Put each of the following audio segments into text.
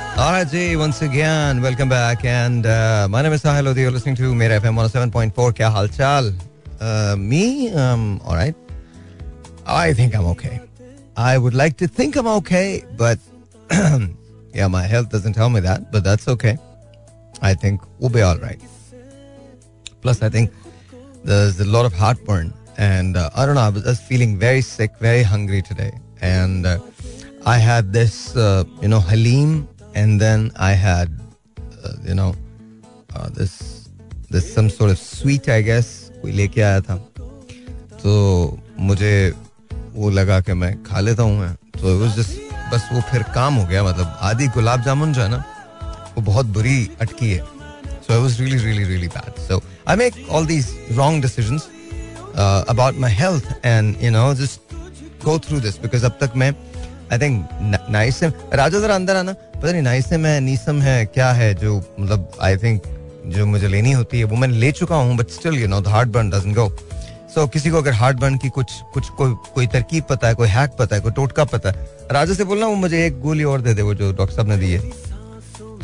Alright, G, once again, welcome back. And uh, my name is Sahil Lodi. You're listening to Mera FM 107.4. Kya hal chal? Uh, me, um, alright. I think I'm okay. I would like to think I'm okay, but yeah, my health doesn't tell me that, but that's okay. I think we'll be alright. Plus, I think there's a lot of heartburn. And uh, I don't know, I was just feeling very sick, very hungry today. And I had this, you know, Halim and then I had you know this this some sort of sweet I guess कोई लेके आया था। तो मुझे वो लगा कि मैं खा लेता हूँ मैं। तो वाज जस्ट बस वो फिर काम हो गया मतलब आधी गुलाब जामुन जो है ना, वो बहुत बुरी अटकी है। So I was really really really bad so I make all these wrong decisions about my health and you know just go through this because अब तक मैं आई थिंक नाइस राजा जरा अंदर आना। पता नहीं नाइसम है नीसम है क्या है जो मतलब आई थिंक जो मुझे लेनी होती है वो मैं ले चुका हूँ but still you know heartburn doesn't go so किसी को अगर हार्ट बर्न की कुछ कुछ कोई कोई तरकीब पता है कोई हैक पता है कोई टोटका पता है राजा से बोलना वो मुझे एक गोली और दे दे वो जो डॉक्टर साहब ने दी है।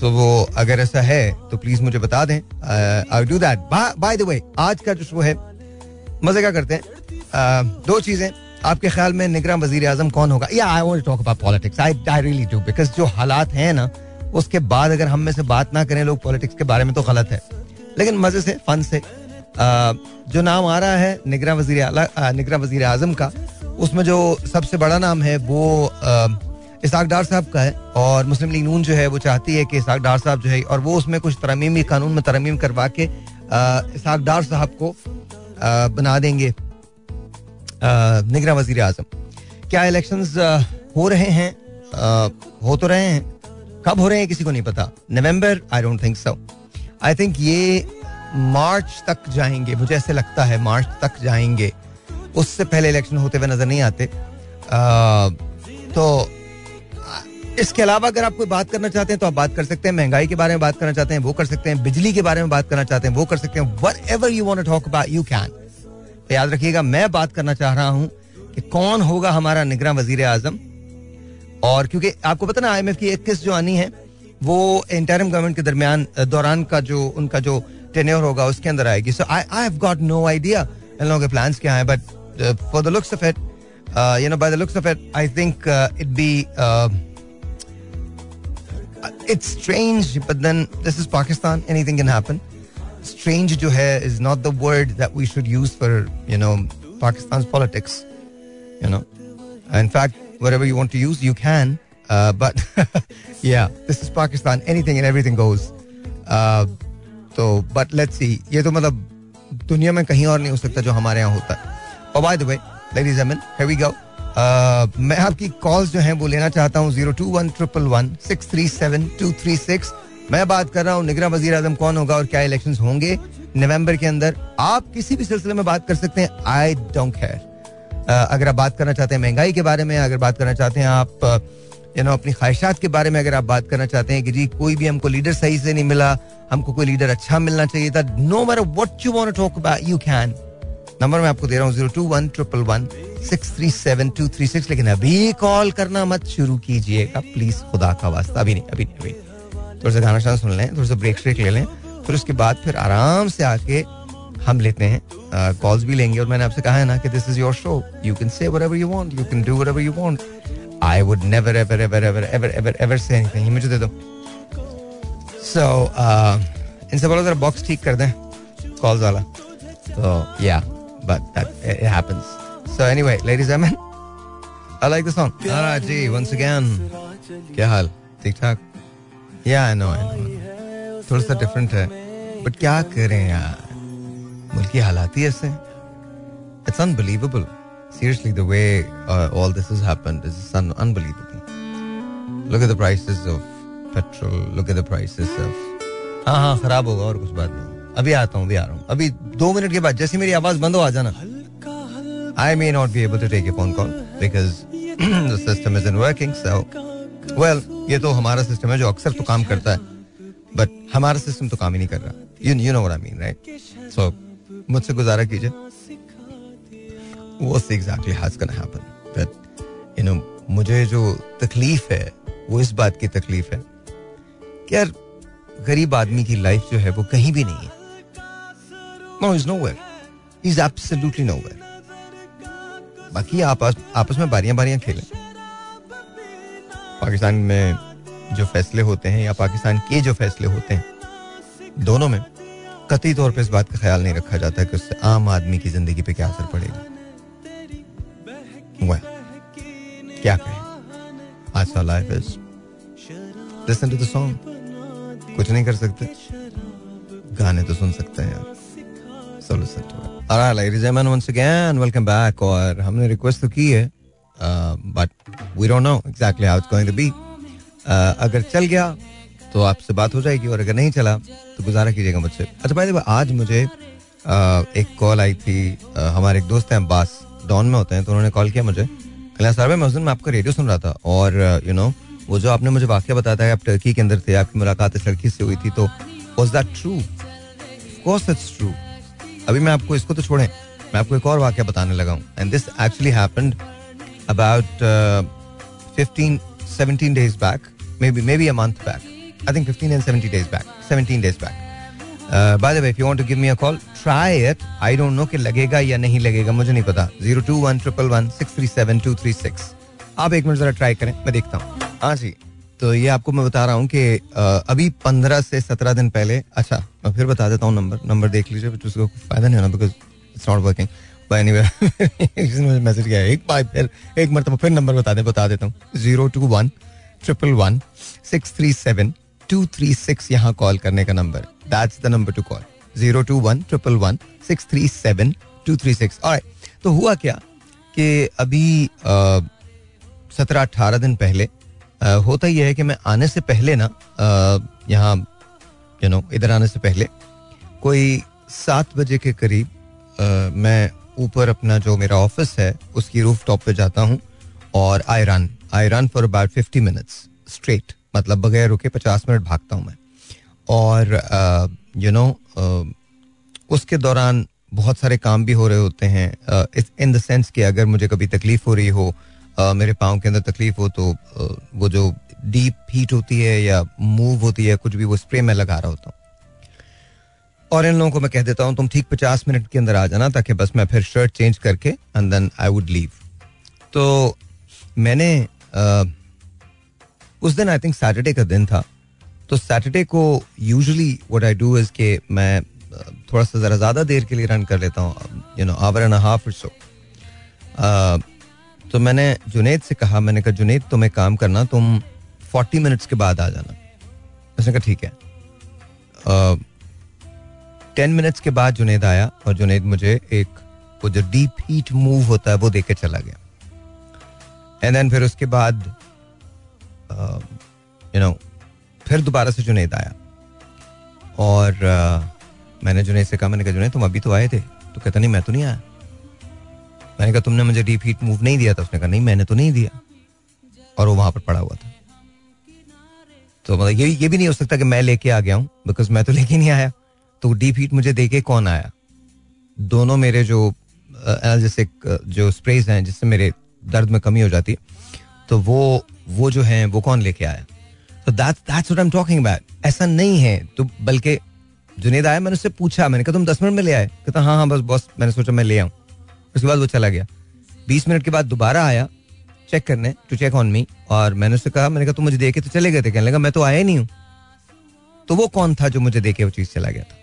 तो वो अगर ऐसा है तो प्लीज़ मुझे बता दें। I do that by the way आज का जो शो है मज़े क्या करते हैं। Uh, दो चीज़ें। आपके ख्याल में निगरान वज़ीर आज़म कौन होगा? या I want talk about politics I I really do because जो हालात हैं ना उसके बाद अगर हम में से बात ना करें लोग पॉलिटिक्स के बारे में तो गलत है। लेकिन मज़े से फन से आ, जो नाम आ रहा है निगरान वज़ीर निगरान वज़ीर आज़म का उसमें जो सबसे बड़ा नाम है वो इसाक डार साहब का है और मुस्लिम लीग नून जो है वो चाहती है कि इसाक डार साहब जो है और वो उसमें कुछ तरमीमी कानून में तरमीम करवा के इसाक डार साहब को आ, बना देंगे। निगरा वज़ीर आज़म, क्या इलेक्शन हो रहे हैं? हो तो रहे हैं। कब हो रहे हैं, किसी को नहीं पता। November I don't think so I think ये मार्च तक जाएँगे। मुझे ऐसे लगता है, मार्च तक जाएँगे। उससे पहले इलेक्शन होते हुए नज़र नहीं आते। तो इसके अलावा अगर आप कोई बात करना चाहते हैं तो आप बात कर सकते हैं। महँगाई के बारे में बात करना चाहते हैं, वो कर सकते हैं। बिजली के बारे में बात करना चाहते हैं, वो कर सकते हैं। Whatever you want talk about you can तो याद रखिएगा, मैं बात करना चाह रहा हूँ कि कौन होगा हमारा निगरा वज़ीर आज़म? और क्योंकि आपको पता ना आईएमएफ की इक्कीस जो आनी है, वो इंटरम गवर्नमेंट के दरमियान दौरान का जो, उनका जो टेन्योर होगा, उसके अंदर आएगी। So I I have got no idea इन लोगों के प्लान्स क्या हैं but for the looks of it you know by the looks of it I think it be it's strange, but then this is pakistan, anything can happen. strange जो है is not the word that we should use for you know Pakistan's politics you know in fact whatever you want to use you can uh, but yeah this is Pakistan anything and everything goes uh, तो but let's सी ये तो मतलब दुनिया में कहीं और नहीं हो सकता जो हमारे यहाँ होता है और by the way ladies and here we go मैं आपकी कॉल्स जो हैं वो लेना चाहता हूँ zero two one triple one six three seven two three six मैं बात कर रहा हूँ निगरा वज़ीर आज़म कौन होगा और क्या इलेक्शन होंगे? नवंबर के अंदर आप किसी भी सिलसिले में बात कर सकते हैं। आई डोंट केयर अगर आप बात करना चाहते हैं महँगाई के बारे में, अगर बात करना चाहते हैं आप यू नो अपनी ख्वाहिशात के बारे में अगर आप बात करना चाहते हैं कि जी, कोई भी हमको लीडर सही से नहीं मिला, हमको कोई लीडर अच्छा मिलना चाहिए था no matter what you want to talk about you can number मैं आपको दे रहा हूँ zero two one triple one six three seven two three six लेकिन अभी कॉल करना मत, शुरू कीजिएगा। प्लीज़ खुदा का वास्ता। अभी नहीं अभी नहीं, अभी थोड़ा सा गाना शाना सुन लें, थोड़ा सा ब्रेक श्रेक ले लें, फिर उसके बाद फिर आराम से आके हम लेते हैं कॉल्स भी लेंगे। और मैंने आपसे कहा है ना कि this is your show you can say whatever you want you can do whatever you want I would never ever ever ever ever ever ever say anything मुझे दे दो। सो इनसे बोलो जरा बॉक्स ठीक कर दें कॉल्स वाला। तो yeah but that it happens so anyway ladies and gentleman I like the song alright जी वंस अगेन क्या हाल? ठीक ठाक? या नो थोड़ा सा डिफरेंट है बट क्या करें यार मुल्क हालात ही ऐसे it's unbelievable way uh, all this has happened is un- unbelievable look at the prices of petrol look at the prices of हाँ हाँ खराब होगा और कुछ बात नहीं अभी आता हूँ अभी आ रहा हूँ अभी दो मिनट के बाद जैसे मेरी आवाज़ बंद हो आ जाना I may not be able to take a phone call because the system isn't working. So, well, ये तो हमारा सिस्टम है जो अक्सर तो काम करता है बट हमारा सिस्टम तो काम ही नहीं कर रहा। You you know what I mean right so मुझसे गुजारा कीजिए। वो exactly has gonna happen that you know मुझे जो तकलीफ़ है वो इस बात की तकलीफ़ है कि यार गरीब आदमी की लाइफ जो है वो कहीं भी नहीं है। No is no is absolutely nowhere बाकी आप आपस में बारियाँ बारियाँ खेलें। पाकिस्तान में जो फैसले होते हैं या पाकिस्तान के जो फैसले होते हैं दोनों में कतई तौर पे इस बात का ख्याल नहीं रखा जाता कि उससे आम आदमी की ज़िंदगी पे क्या असर पड़ेगा। well, क्या कहें? आज सा life is listen to the song कुछ नहीं कर सकते। गाने तो सुन सकते हैं यार। So listen to it alright ladies and gentleman once again welcome back और हमने रिक्वेस्ट तो की है but we don't know exactly how it's going to be अगर चल गया तो आपसे बात हो जाएगी और अगर नहीं चला तो गुजारा कीजिएगा मुझसे। अच्छा भाई देखो आज मुझे uh, एक कॉल आई थी uh, हमारे एक दोस्त हैं अब्बास डॉन में होते हैं तो उन्होंने कॉल किया मुझे। कल्याण भाई मैं उस दिन मैं आपका रेडियो सुन रहा था और यू uh, नो वो जो आपने मुझे वाक्य बताया था आप टर्की के अंदर थे आपकी मुलाकात इस लड़की से हुई थी तो was that true course it's true अभी मैं आपको इसको तो छोड़ें मैं आपको एक और वाक्य बताने लगा हूँ and this actually happened about fifteen seventeen days back maybe maybe a month back I think fifteen and seventy days back seventeen days back by the way if you want to give me a call try it I don't know कि लगेगा या नहीं लगेगा, मुझे नहीं पता. Zero two one triple one six three seven two three six आप एक मिनट जरा ट्राई करें, मैं देखता हूँ. हाँ जी. तो ये आपको मैं बता रहा हूँ कि अभी पंद्रह से सत्रह दिन पहले अच्छा मैं फिर बता देता हूँ नंबर नंबर देख लीजिए फ़ायदा नहीं होना because it's not working message किया एक बार फिर एक मरतबा फिर नंबर बता दे बता देता हूँ। Zero two one triple one six three seven two three six यहाँ कॉल करने का number that's the number to call zero two one triple one six three seven two three six और तो हुआ क्या कि अभी सत्रह अठारह दिन पहले होता ही है कि मैं आने से पहले ना यहाँ यू नो इधर आने से पहले कोई सात बजे के करीब आ, मैं ऊपर अपना जो मेरा ऑफ़िस है, उसकी रूफ टॉप पे जाता हूँ और I run I run for about fifty minutes straight मतलब बगैर रुके पचास मिनट भागता हूँ मैं। और यू नो उसके दौरान बहुत सारे काम भी हो रहे होते हैं। इन द सेंस कि अगर मुझे कभी तकलीफ़ हो रही हो मेरे पाँव के अंदर तकलीफ़ हो तो वो जो डीप हीट होती है या मूव होती है, कुछ भी वो स्प्रे में लगा रहा होता हूँ। और इन लोगों को मैं कह देता हूँ, तुम ठीक पचास मिनट के अंदर आ जाना ताकि बस मैं फिर शर्ट चेंज करके and then I would leave तो मैंने उस दिन आई थिंक सैटरडे का दिन था। तो सैटरडे को usually what I do is के मैं थोड़ा सा ज़रा ज़्यादा देर के लिए रन कर लेता हूँ you know hour and half so तो मैंने जुनेद से कहा, मैंने कहा जुनेद तुम्हें काम करना, तुम फोर्टी मिनट्स के बाद आ जाना। उसने कहा, ठीक है। टेन मिनट्स के बाद जुनेद आया और जुनेद मुझे एक वो जो डीप हीट मूव होता है वो देके चला गया। एंड देन फिर उसके बाद यू नो फिर दोबारा से जुनेद आया। और uh, मैंने जुनेद से कहा मैंने कहा जुनेद तुम अभी तो आए थे? तो कहता नहीं मैं तो नहीं आया। मैंने कहा तुमने मुझे डीप हीट मूव नहीं दिया था? उसने कहा नहीं मैंने तो नहीं दिया। और वो वहाँ पर पड़ा हुआ था। तो मतलब ये ये भी नहीं हो सकता कि मैं लेके आ गया हूँ बिकॉज़ मैं तो लेके नहीं आया। तो डीप हीट मुझे देके कौन आया? दोनों मेरे जो जैसे जो स्प्रेज हैं, जिससे मेरे दर्द में कमी हो जाती तो वो वो जो है, वो कौन लेके आया? तो that's that's what I am talking about ऐसा नहीं है। तो बल्कि जुनेद आया, मैंने उससे पूछा, मैंने कहा, तुम दस मिनट में ले आए? कहता हाँ हाँ बस, बॉस। मैंने सोचा, मैं ले आऊँ। उसके बाद वो चला गया। बीस मिनट के बाद दोबारा आया चेक करने टू चेक ऑन मी और मैंने उससे कहा, मैंने कहा, तुम मुझे देखे तो चले गए थे? कहने लगा, मैं तो आया नहीं हूँ। तो वो कौन था जो मुझे देखे वो चीज़ चला गया था?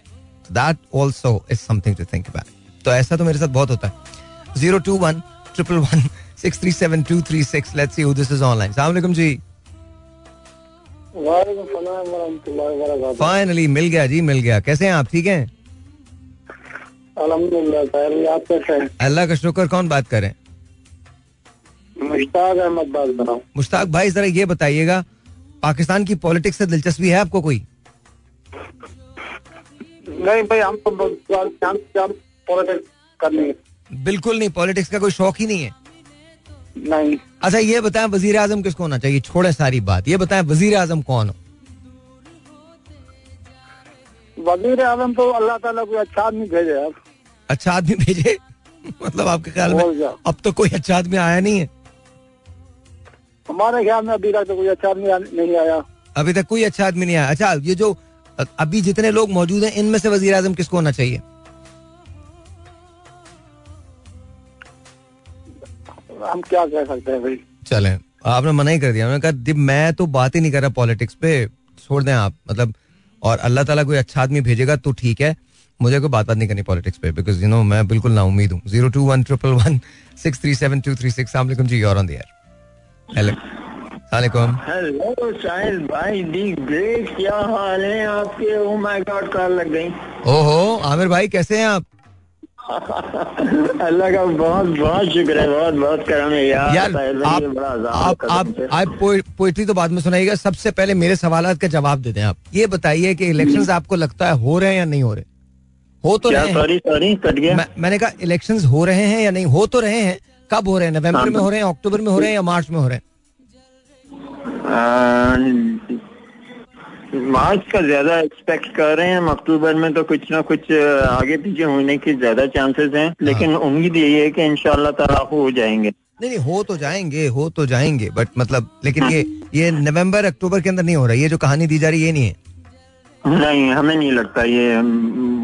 That also is something to think about तो ऐसा तो मेरे साथ बहुत होता है। Zero two one triple one six three seven two three six let's see this is online सलाम जी फाइनली मिल गया जी मिल गया। कैसे हैं आप? ठीक हैं? अल्लाह का शुक्र कौन बात करें मुश्ताक अहमद बात कर रहा हूँ। मुश्ताक भाई जरा ये बताइएगा पाकिस्तान की पॉलिटिक्स से दिलचस्पी है आपको कोई? नहीं भाई हम तो पॉलिटिक्स करनी बिल्कुल नहीं पॉलिटिक्स का कोई शौक ही नहीं है। नहीं। अच्छा ये बताएँ वज़ीर आज़म किसको होना चाहिए? छोड़े सारी बात। ये बताएँ वज़ीर आज़म कौन हो? वज़ीर आज़म तो अल्लाह ताला कोई अच्छा आदमी भेजे अब अच्छा आदमी भेजे? मतलब आपके ख्याल में अब तो कोई अच्छा आदमी आया नहीं है। हमारे ख्याल में अभी तक तो कोई अच्छा आदमी नहीं आया। अभी तक कोई अच्छा आदमी नहीं आया। अच्छा ये जो अभी जितने लोग मौजूद हैं इनमें से वज़ीर आज़म किसको होना चाहिए? हम क्या कह सकते हैं भाई? चलें। आपने मना ही कर दिया। उन्होंने कहा "दिप, मैं तो बात ही नहीं कर रहा पॉलिटिक्स पे। छोड़ दें आप मतलब और अल्लाह ताला कोई अच्छा आदमी भेजेगा तो ठीक है। मुझे कोई बात बात नहीं करनी पॉलिटिक्स पे बिकॉज़ यू नो मैं बिल्कुल ना उम्मीद हूँ। Zero two one triple one six three seven two three six जी और ऑन हेलो सलामकुम हेलो साहिल भाई दी ग्रेट क्या हाल है आपके ओ माय गॉड कॉल लग गई ओहो आमिर भाई कैसे हैं आप अल्लाह का बहुत बहुत शुक्र है बहुत बहुत करम है यार यार आप आप आप आप पोइट्री तो बाद में सुनाइएगा सबसे पहले मेरे सवाल का जवाब देते हैं आप। ये बताइए कि इलेक्शंस आपको लगता है हो रहे हैं या नहीं हो रहे? हो तो क्या रहे सॉरी सॉरी कट गया। मैं, मैंने कहा इलेक्शंस हो रहे हैं या नहीं? हो तो रहे हैं। कब हो रहे हैं? नवंबर में हो रहे हैं अक्टूबर में हो रहे हैं या मार्च में हो रहे हैं? मार्च का ज़्यादा एक्सपेक्ट कर रहे हैं अक्टूबर में तो कुछ ना कुछ आगे पीछे होने के ज़्यादा चांसेस हैं। हाँ। लेकिन उम्मीद यही है कि इंशाल्लाह ताला हो जाएँगे। नहीं नहीं हो तो जाएँगे हो तो जाएँगे बट मतलब लेकिन ये ये नवंबर अक्टूबर के अंदर नहीं हो रहा ये जो कहानी दी जा रही है ये नहीं है? नहीं हमें नहीं लगता ये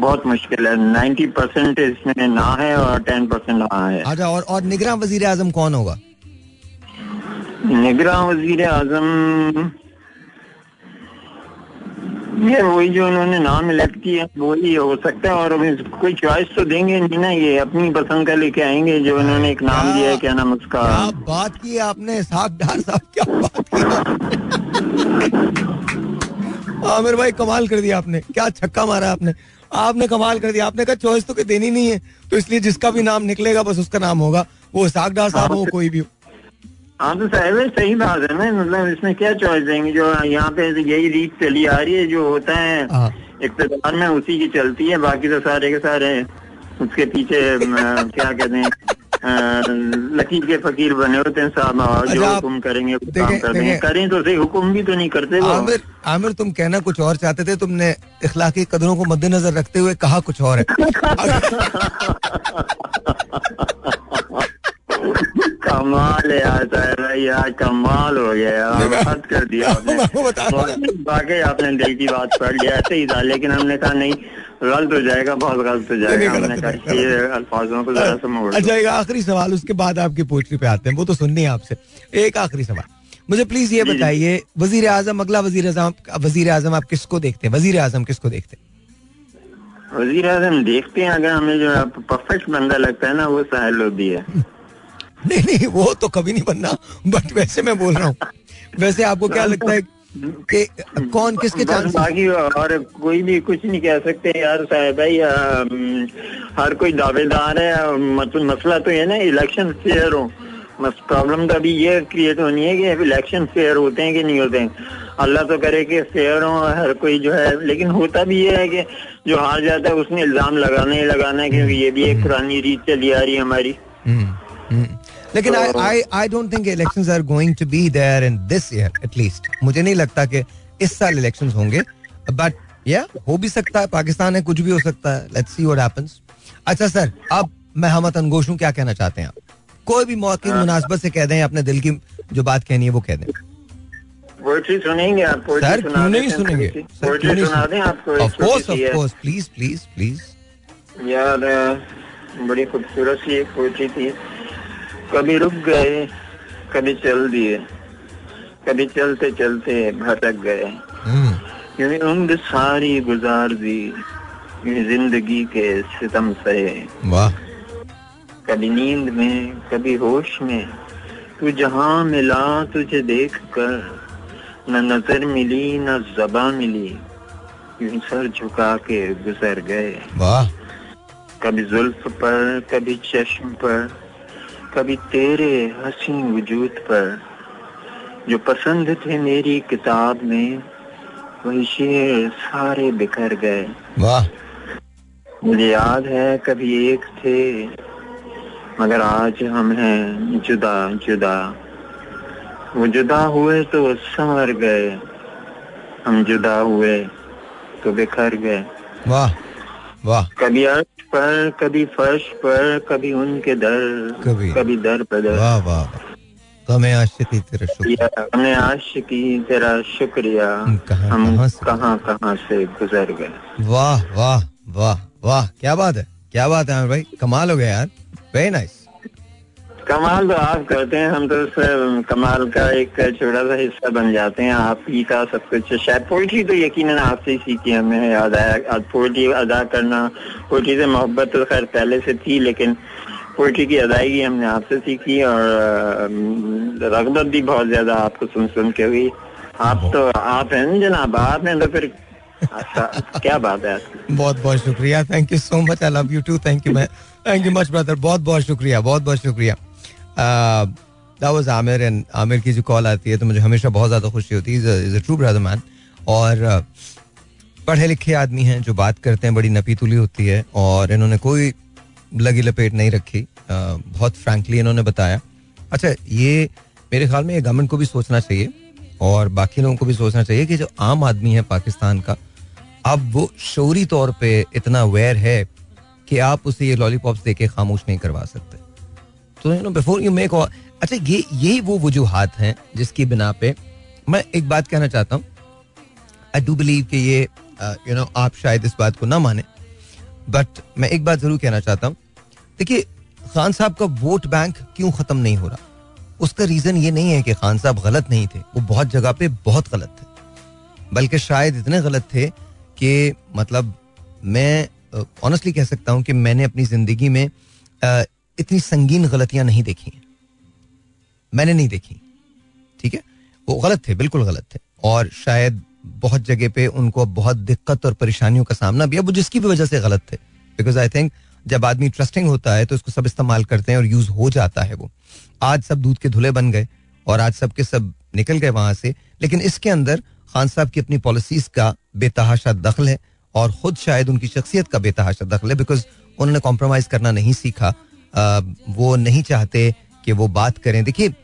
बहुत मुश्किल है। नाइन्टी परसेंट इसमें ना है और टेन परसेंट हाँ है। अच्छा और और निगरान वज़ीर आज़म कौन होगा? निगरान वज़ीर आज़म ये वही जो उन्होंने नाम इलेक्ट किया वही हो सकता है और अभी कोई चॉइस तो देंगे नहीं ना ये अपनी पसंद का लेके आएँगे जो उन्होंने एक नाम दिया है क्या नाम उसका क्या बात की आपने साहब डार साहब क्या बात की? आमिर भाई कमाल कर दिया आपने क्या छक्का मारा आपने आपने कमाल कर दिया आपने कहा चॉइस तो कोई देनी नहीं है तो इसलिए जिसका भी नाम निकलेगा बस उसका नाम होगा वो साग डार साहब हो कोई भी हो हाँ तो साहब सही बात है ना? मतलब इसमें क्या चॉइस देंगे? जो यहाँ पे यही रीत चली आ रही है जो होता है हाँ। इकतदार में उसी की चलती है बाकी तो सारे के सारे उसके पीछे क्या कहते हैं लकीर के फकीर बने होते हैं साहब जो अच्छा, हुक्म करेंगे देखें- काम कर देंगे करें तो सही हुक्म भी तो नहीं करते आमिर आमिर तुम कहना कुछ और चाहते थे तुमने इखलाकी कदरों को मद्देनजर रखते हुए कहा कुछ और है। कमाल यार साहब यार कमाल हो गया यार। कर दिया आपने। बाकी आपने दिल की बात पढ़ लिया ऐसे ही था लेकिन हमने कहा नहीं गलत हो जाएगा बहुत गलत हो जाएगा। हमने कहा ये अल्फाजों को जरा सा अच्छा एक आखिरी सवाल उसके बाद आपकी पोइट्री पे आते हैं वो तो सुननी है आपसे। एक आखिरी सवाल। मुझे प्लीज़ ये। बताइए वज़ीर आज़म अगला वज़ीर आज़म वज़ीर आज़म आप किसको देखते हैं? वज़ीर आज़म किसको देखते हैं? वज़ीर आज़म देखते हैं अगर हमें जो परफेक्ट बंदा लगता है ना वो साहिल लोधी है। नहीं नहीं वो तो कभी नहीं बनना बट वैसे मैं बोल रहा हूँ। वैसे आपको क्या लगता है कि कौन किसके चांसेस बाकी और कोई भी कुछ नहीं कह सकते यार साहब भाई हर कोई दावेदार है और मत- मसला तो ये ना इलेक्शन फेयर हो। प्रॉब्लम तो अभी ये क्रिएट होनी है कि इलेक्शन फेयर होते हैं कि नहीं होते हैं। अल्लाह तो करे कि फेयर हो हर कोई जो है लेकिन होता भी ये है कि जो हार जाता है उसने इल्ज़ाम लगाना ही लगाना है क्योंकि ये भी एक पुरानी रीत चली आ रही है हमारी। हम्म, हम्म। लेकिन I I I don't think elections are going to be there in this year at least मुझे नहीं लगता कि इस साल इलेक्शंस होंगे बट या हो भी सकता है पाकिस्तान है कुछ भी हो सकता है। लेट्स सी व्हाट हैपेंस अच्छा सर अब मैं हमत अनगोश हूँ क्या कहना चाहते हैं आप? कोई भी मौके मुनासबत से कह दें अपने दिल की जो बात कहनी है वो कह दें। पोइट्री सुनेंगे आप सर क्यों नहीं सुनेंगे? सर क्यों नहीं सुना दें आपको of course of course please please please यार बड़ी खूबसूरत सी एक पोइट्री थी। कभी रुक गए कभी चल दिए। कभी चलते चलते भटक गए। हम्म। उम्र सारी गुजार दी ज़िंदगी के सितम सहे वाह। कभी नींद में कभी होश में। तू जहाँ मिला तुझे देख कर न नज़र मिली न जबा मिली। यूँ सर झुका के गुजर गए। वाह। कभी जुल्फ पर कभी चश्म पर कभी तेरे हसी वजूद पर जो पसंद थे मेरी किताब में वही शेर सारे बिखर गए। वाह। मुझे याद है कभी एक थे मगर आज हम हैं जुदा जुदा। वो जुदा हुए तो संवर गए हम जुदा हुए तो बिखर गए। वाह वाह। कभी अर्श पर कभी फर्श पर कभी उनके दर कभी- कभी दर पर दर। वाह वाह वाह। हमें आशिकी तेरा शुक्रिया। हमें आश आशिकी तेरा शुक्रिया। कहाँ- हम कहाँ से? कहाँ कहाँ से गुजर गए। वाह वाह वाह वाह। क्या बात है क्या बात है भाई। कमाल हो गया यार। वेरी नाइस कमाल तो आप करते हैं, हम तो सर कमाल का एक छोटा सा हिस्सा बन जाते हैं, आप ही का सब कुछ। शायद पोइट्री तो यकीनन आपसे ही सीखी हमें याद आया पोइट्री अदा करना, पोइट्री से मोहब्बत तो खैर पहले से थी, लेकिन पोइट्री की अदायगी हमने आपसे सीखी और रगबत भी बहुत ज़्यादा आपको सुन सुन के हुई। आप तो आप हैं जनाब, आप हैं तो फिर अच्छा क्या बात है बहुत बहुत शुक्रिया thank you so much I love you too thank you thank you much brother बहुत बहुत शुक्रिया, बहुत बहुत शुक्रिया। That was Aamir and Aamir की जो कॉल आती है तो मुझे हमेशा बहुत ज़्यादा खुशी होती है। Is a true brother man और uh, पढ़े लिखे आदमी हैं जो बात करते हैं बड़ी नपी तुली होती है और इन्होंने कोई लगी लपेट नहीं रखी। बहुत फ्रैंकली इन्होंने बताया। अच्छा ये मेरे ख्याल में ये गवर्नमेंट को भी सोचना चाहिए और बाकी लोगों को भी सोचना चाहिए कि जो आम आदमी है पाकिस्तान का अब वो शौरी तौर पे इतना अवेयर है कि आप उसे ये लॉलीपॉप्स देके खामोश नहीं करवा सकते। तो you know before you make अच्छा ये यही वो वजूहत हैं जिसकी बिना पे मैं एक बात कहना चाहता हूँ। आई डू बिलीव कि ये यू नो आप शायद इस बात को ना माने। बट मैं एक बात ज़रूर कहना चाहता हूँ। देखिए खान साहब का वोट बैंक क्यों खत्म नहीं हो रहा? उसका रीजन ये नहीं है कि खान साहब गलत नहीं थे। वो बहुत जगह पे बहुत गलत थे। बल्कि शायद इतने गलत थे कि मतलब मैं ऑनेस्टली कह सकता हूँ कि मैंने अपनी ज़िंदगी में अ, इतनी संगीन गलतियाँ नहीं देखी हैं। मैंने नहीं देखी। ठीक है? वो गलत थे, बिल्कुल गलत थे। और शायद बहुत जगह पे उनको बहुत दिक्कत और परेशानियों का सामना भी है वो जिसकी भी वजह से गलत थे। बिकॉज़ आई थिंक जब आदमी ट्रस्टिंग होता है तो उसको सब इस्तेमाल करते हैं और यूज़ हो जाता है वो। आज सब दूध के धुले बन गए और आज सब के सब निकल गए वहाँ से। लेकिन इसके अंदर खान साहब की अपनी पॉलिसीज़ का बेतहाशा दखल है और खुद शायद उनकी शख्सियत का बेतहाशा दखल है बिकॉज़ उन्होंने कॉम्प्रोमाइज करना नहीं सीखा। वो नहीं चाहते कि वो बात करें। देखिए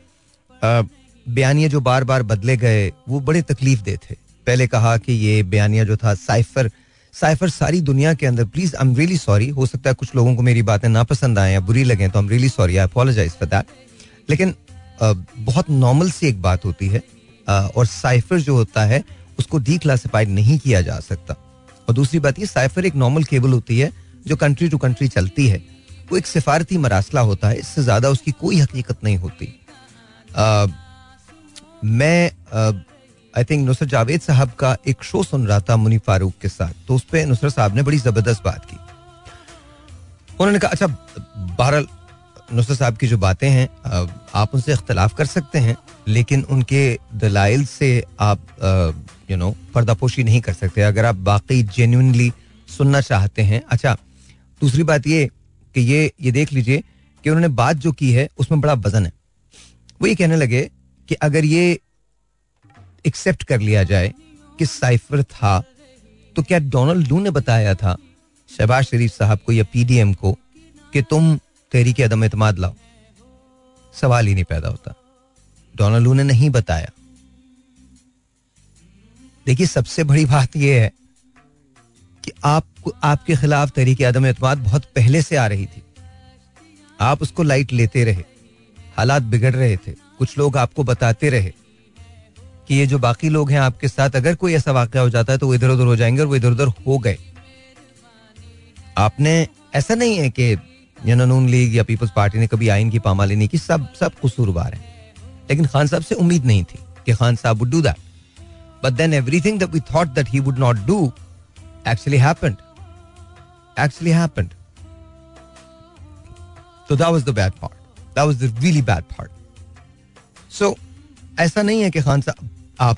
बयानिया जो बार बार बदले गए, वो बड़े तकलीफ़ दे थे। पहले कहा कि ये बयानिया जो था, साइफर साइफर सारी दुनिया के अंदर please I am really sorry हो सकता है कुछ लोगों को मेरी बातें नापसंद आए या बुरी लगे तो I am really sorry I apologise for that लेकिन बहुत नॉर्मल सी एक बात होती है और साइफर जो होता है, उसको डी क्लासिफाइड नहीं किया जा सकता। और दूसरी बात, ये साइफर एक नॉर्मल केबल होती है, जो कंट्री टू कंट्री चलती है। वो एक सिफारती मरासला होता है, इससे ज़्यादा उसकी कोई हकीकत नहीं होती। मैं आई थिंक नुसरत जावेद साहब का एक शो सुन रहा था मुनी फारूक के साथ तो उस पर नुसरत साहब ने बड़ी ज़बरदस्त बात की। उन्होंने कहा अच्छा बहरहाल, नुसरत साहब की जो बातें हैं आप उनसे इख्तलाफ कर सकते हैं, लेकिन उनके दलाइल से आप यू नो पर्दापोशी नहीं कर सकते। अगर आप बाकी जेन्यूनली सुनना चाहते हैं अच्छा दूसरी बात ये कि ये ये देख लीजिए कि उन्होंने बात जो की है, उसमें बड़ा वज़न है। वो ये कहने लगे कि अगर ये एक्सेप्ट कर लिया जाए कि साइफर था तो क्या डोनाल्ड लू ने बताया था, शहबाज शरीफ साहब को या पीडीएम को, कि तुम तहरीक अदम एतमाद लाओ? सवाल ही नहीं पैदा होता। डोनाल्ड लू ने नहीं बताया। देखिए, सबसे बड़ी बात यह है कि आपको आपके खिलाफ तहरीक आदम एतमाद बहुत पहले से आ रही थी। आप उसको लाइट लेते रहे हालात बिगड़ रहे थे कुछ लोग आपको बताते रहे कि ये जो बाकी लोग हैं आपके साथ अगर कोई ऐसा वाक्य हो जाता है तो वो इधर उधर हो जाएँगे और वो इधर उधर हो गए। आपने ऐसा नहीं है कि know, नून लीग या पीपल्स पार्टी ने कभी आइन की पामाली नहीं की सब सब कसूरवार हैं। लेकिन खान साहब से उम्मीद नहीं थी कि खान साहब would do that but then everything that we thought that he would not do actually happened actually happened So that was the bad part. That was the really bad part. So ऐसा नहीं है कि खान साहब आप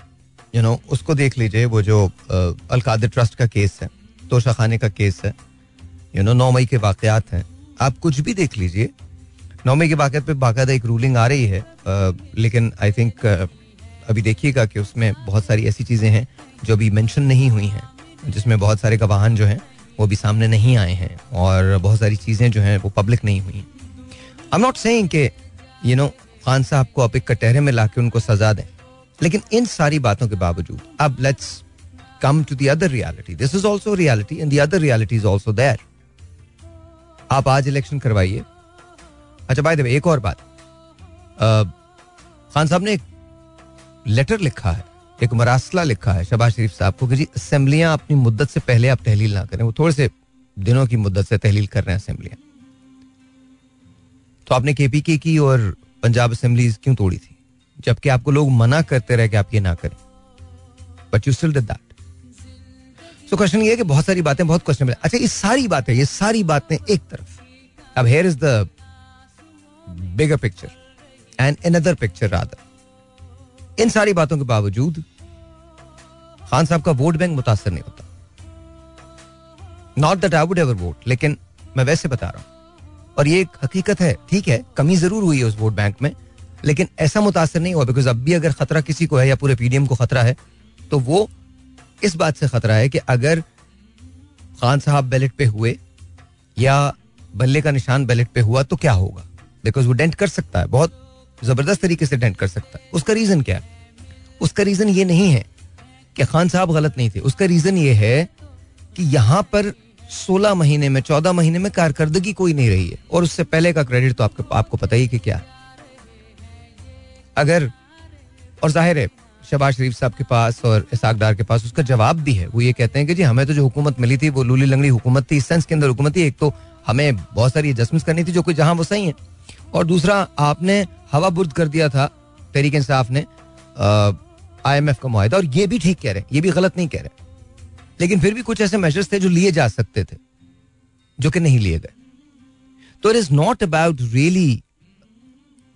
you know उसको देख लीजिए वो जो अलकादिर ट्रस्ट का केस है तोशा खाने का केस है यू नो नौ मई के वाकयात हैं आप कुछ भी देख लीजिए नौ मई के वाकत पे बाकायदा एक रूलिंग आ रही है अ, लेकिन आई थिंक अभी देखिएगा कि उसमें बहुत सारी ऐसी चीज़ें हैं जो अभी मेंशन नहीं हुई हैं जिसमें बहुत सारे गवाहान जो हैं वो भी सामने नहीं आए हैं और बहुत सारी चीज़ें जो हैं वो पब्लिक नहीं हुई। आई एम नॉट कि यू नो खान साहब को आप एक कटहरे में लाके उनको सजा दें लेकिन इन सारी बातों के बावजूद अब let's come to the other reality this is also reality and the other reality is also there आप आज इलेक्शन करवाइए। अच्छा भाई द वे एक और बात। अ, खान साहब ने एक लेटर लिखा है। एक मरासला लिखा है, शबाज शरीफ साहब को कि जी असेंबलियाँ अपनी मुद्दत से पहले आप तहलील ना करें, वो थोड़े से दिनों की मुद्दत से तहलील कर रहे हैं असेंबलियाँ तो आपने केपीके की और पंजाब असेंबलीज क्यों तोड़ी थी? जबकि आपको लोग मना करते रहे कि आप ये ना करें। But you still did that so question ये है कि बहुत सारी बातें, बहुत क्वेश्चन अच्छा ये सारी बातें, ये सारी बातें एक तरफ़। अब here is the bigger picture and another picture rather इन सारी बातों के बावजूद खान साहब का वोट बैंक मुतासर नहीं होता। Not that I would ever vote लेकिन मैं वैसे बता रहा हूँ। और ये एक हकीकत है, ठीक है, कमी ज़रूर हुई है उस वोट बैंक में, लेकिन ऐसा मुतासर नहीं हुआ बिकॉज़ अब भी अगर खतरा किसी को है या पूरे पीडीएम को खतरा है तो वो इस बात से खतरा है कि अगर खान साहब बैलेट पे हुए या बल्ले का निशान बैलेट पे हुआ तो क्या होगा? बिकॉज़ वो डेंट कर सकता है, बहुत ज़बरदस्त तरीके से डेंट कर सकता। है उसका रीजन क्या? है उसका रीजन ये नहीं है कि खान साहब गलत नहीं थे। उसका रीजन ये है कि यहाँ पर सोलह महीने में, चौदह महीने में कारकर्दगी कोई नहीं रही है। और उससे पहले का क्रेडिट तो आपको आपको पता ही कि क्या। अगर, और ज़ाहिर है शबाज शरीफ साहब के पास और इसाकदार के पास उसका जवाब भी है। वो ये कहते हैं कि जी, हमें तो जो हुकूमत मिली थी, वो लूली लंगड़ी हुकूमत थी, इस सेंस के अंदर हुकूमत थी। एक तो हमें बहुत सारी एडजस्टमेंट करनी थी, जो कोई, जहाँ वो सही है। और दूसरा, आपने हवा बुर्द कर दिया था, तहरीक इंसाफ ने आई एम एफ़ का मुहिदा, और ये भी ठीक कह रहे हैं, ये भी गलत नहीं कह रहे लेकिन फिर भी कुछ ऐसे मेजर्स थे जो लिए जा सकते थे, जो कि नहीं लिए गए। तो it is not about really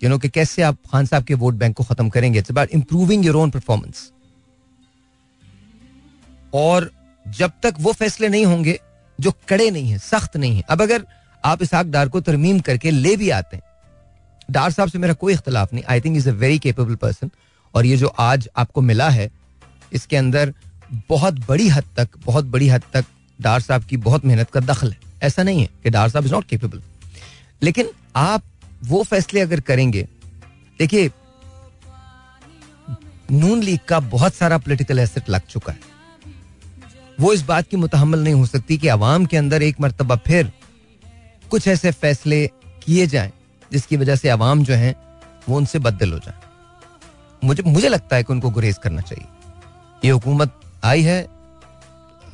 you know कि कैसे आप खान साहब के वोट बैंक को खत्म करेंगे it's about improving your own performance और जब तक वो फैसले नहीं होंगे, जो कड़े नहीं है, सख्त नहीं है, अब अगर आप इसहाक डार को तरमीम करके ले भी आते हैं डार साहब से मेरा कोई इख्तलाफ नहीं। I think is a very capable person और ये जो आज आपको मिला है, इसके अंदर बहुत बड़ी हद तक, बहुत बड़ी हद तक डार साहब की बहुत मेहनत का दखल है। ऐसा नहीं है कि डार साहब इज़ नॉट केपेबल लेकिन आप वो फैसले अगर करेंगे, देखिए, नून लीग का बहुत सारा पोलिटिकल एसेट लग चुका है। वो इस बात की मुतहमल नहीं हो सकती कि अवाम के अंदर एक मरतबा फिर कुछ ऐसे फैसले किए जाएँ जिसकी वजह से आवाम जो है वो उनसे बदल हो जाए। मुझे मुझे लगता है कि उनको गुरेज करना चाहिए। ये हुकूमत आई है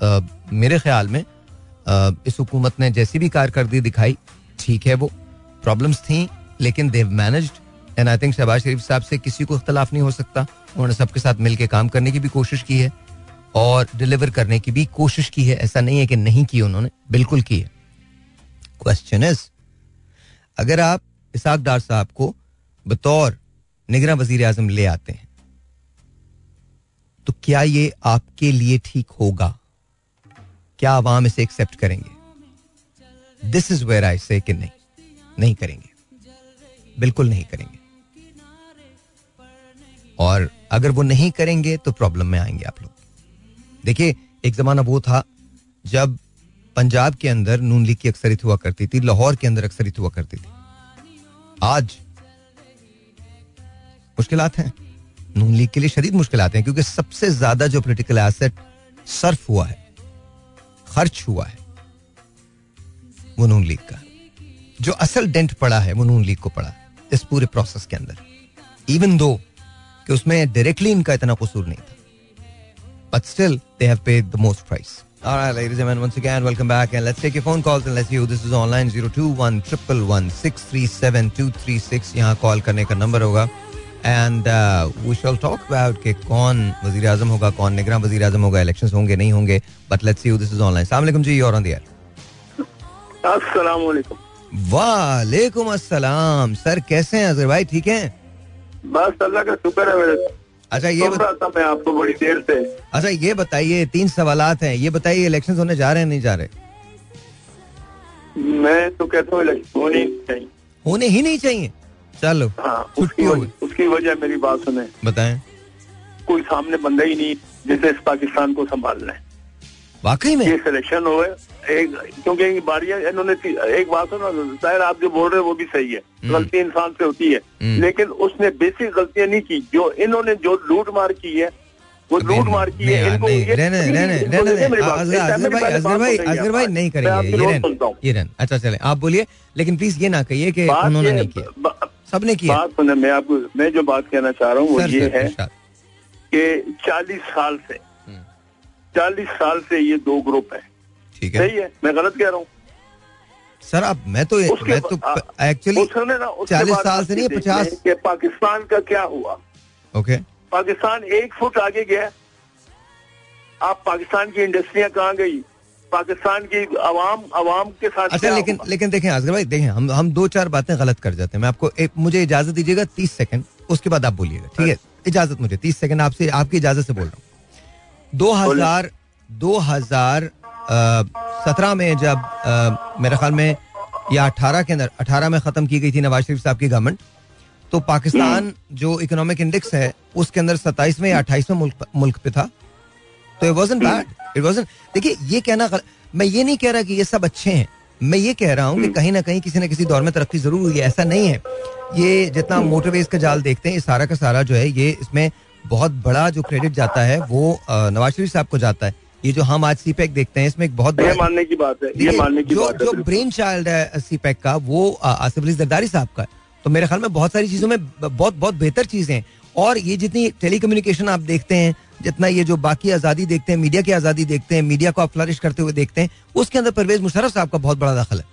आ, मेरे ख्याल में आ, इस हुकूमत ने जैसी भी कारकर्दगी दिखाई ठीक है वो प्रॉब्लम्स थी लेकिन they managed and I think Shahbaz Sharif साहब से किसी को इख्तलाफ नहीं हो सकता। उन्होंने सबके साथ मिलकर काम करने की भी कोशिश की है और डिलीवर करने की भी कोशिश की है। ऐसा नहीं है कि नहीं की उन्होंने बिल्कुल की है। क्वेश्चन इज़ अगर आप इसाक डार साहब को बतौर निगरा वज़ीर आज़म ले आते हैं। तो क्या ये आपके लिए ठीक होगा? क्या आवाम इसे एक्सेप्ट करेंगे? दिस इज़ वेयर आई से कि नहीं नहीं करेंगे। बिल्कुल नहीं करेंगे। और अगर वो नहीं करेंगे तो प्रॉब्लम में आएँगे आप लोग। देखिए, एक जमाना वो था जब पंजाब के अंदर नून लीग की अक्सरियत हुआ करती थी, लाहौर के अंदर अक्सरित हुआ करती थी। आज मुश्किल हैं। नून लीग के लिए शदीद मुश्किल हैं, क्योंकि सबसे ज़्यादा जो पोलिटिकल एसेट सर्फ हुआ है, खर्च हुआ है, वो नून लीग का। जो असल डेंट पड़ा है, वो नून लीग को पड़ा इस पूरे प्रोसेस के अंदर। इवन दो कि उसमें डायरेक्टली इनका इतना कसूर नहीं था but still they have paid the most price. All right, ladies and gentlemen, once again, welcome back, and let's take your phone calls and let's see who this is online. Zero two one triple one six three seven two three six. यहाँ call करने का number होगा and we shall talk about कि कौन वज़ीर आज़म होगा कौन निगरा वज़ीर आज़म होगा इलेक्शंस होंगे नहीं होंगे but let's see who this is online अस्सलाम वालेकुम जी और ऑन द एयर अस्सलाम वालेकुम वालेकुम अस्सलाम सर कैसे हैं अजहर भाई ठीक हैं बस अल्लाह का शुक्र है मेरे अच्छा ये बता... था मैं आपको बड़ी देर से अच्छा ये बताइए तीन सवाल हैं। ये बताइए इलेक्शन होने जा रहे हैं नहीं जा रहे? मैं तो कहता हूँ इलेक्शन ही चाहिए। होने ही नहीं चाहिए? चलो हाँ उसकी वज, वजह, उसकी वजह मेरी बात सुने। बताएँ। कोई सामने बंदा ही नहीं जिसे इस पाकिस्तान को संभालना है। वाकई में ये सिलेक्शन हुए एक क्योंकि बारियाँ इन्होंने एक बात सुनो शायद आप जो बोल रहे हो वो भी सही है हम्म। गलती इंसान से होती है हम्म। लेकिन उसने बेसिक गलतियाँ नहीं की जो इन्होंने जो लूट मार की है वो लूट मार की है इनको। अजहर भाई। नहीं करेंगे ये हूँ। अच्छा चले आप बोलिए लेकिन प्लीज़ ये ना कहिए कि उन्होंने नहीं किया सबने किया बात सुने मैं आपको मैं जो बात कहना चाह रहा हूँ वो ये है। कि चालीस साल से। चालीस साल से ये दो ग्रुप है। ठीक है। सही है मैं गलत कह रहा हूँ। सर अब मैं तो मैं तो एक्चुअली 40 बाद साल से नहीं, आप ये 50 देखें कि पाकिस्तान का क्या हुआ। ओके। पाकिस्तान एक फुट आगे गया। आप पाकिस्तान की इंडस्ट्रियाँ कहाँ गई? पाकिस्तान की आवाम आवाम के साथ अच्छा लेकिन हुआ? लेकिन देखें असगर भाई देखें हम हम दो चार बातें गलत कर जाते हैं। मैं आपको एक मुझे इजाज़त दीजिएगा तीस सेकंड उसके बाद आप बोलिएगा। ठीक है? इजाज़त मुझे तीस सेकंड आपसे आपकी इजाज़त से बोल रहा हूँ। दो हज़ार दो हज़ार सत्रह में जब अ, मेरे ख्याल में या अठारह के अंदर अठारह में खत्म की गई थी नवाज़ शरीफ साहब की गवर्नमेंट तो पाकिस्तान जो इकोनॉमिक इंडेक्स है उसके अंदर सत्ताईसवें या अट्ठाईसवें मुल्क मुल्क पे था। तो it wasn't bad it wasn't देखिए ये कहना मैं ये नहीं कह रहा कि ये सब अच्छे हैं। मैं ये कह रहा हूँ कि कहीं ना कहीं किसी न किसी दौर में तरक्की ज़रूर हुई है ऐसा नहीं है। ये जितना मोटरवेज का जाल देखते हैं ये सारा का सारा जो है ये इसमें बहुत बड़ा जो क्रेडिट जाता है वो नवाज़ शरीफ साहब को जाता है। ये जो हम आज सी पैक देखते हैं इसमें एक बहुत ये बड़ा मानने की बात है ये मानने की जो बात जो ब्रेन चाइल्ड है सी पैक का वो आसिफ अली जरदारी साहब का तो मेरे ख्याल में बहुत सारी चीज़ों में बहुत बहुत बेहतर चीज़ें हैं। और ये जितनी टेली कम्युनिकेशन आप देखते हैं जितना ये जो बाकी आज़ादी देखते हैं मीडिया की आज़ादी देखते हैं मीडिया को आप फ्लरिश करते हुए देखते हैं उसके अंदर परवेज मुशरफ साहब का बहुत बड़ा दखल है।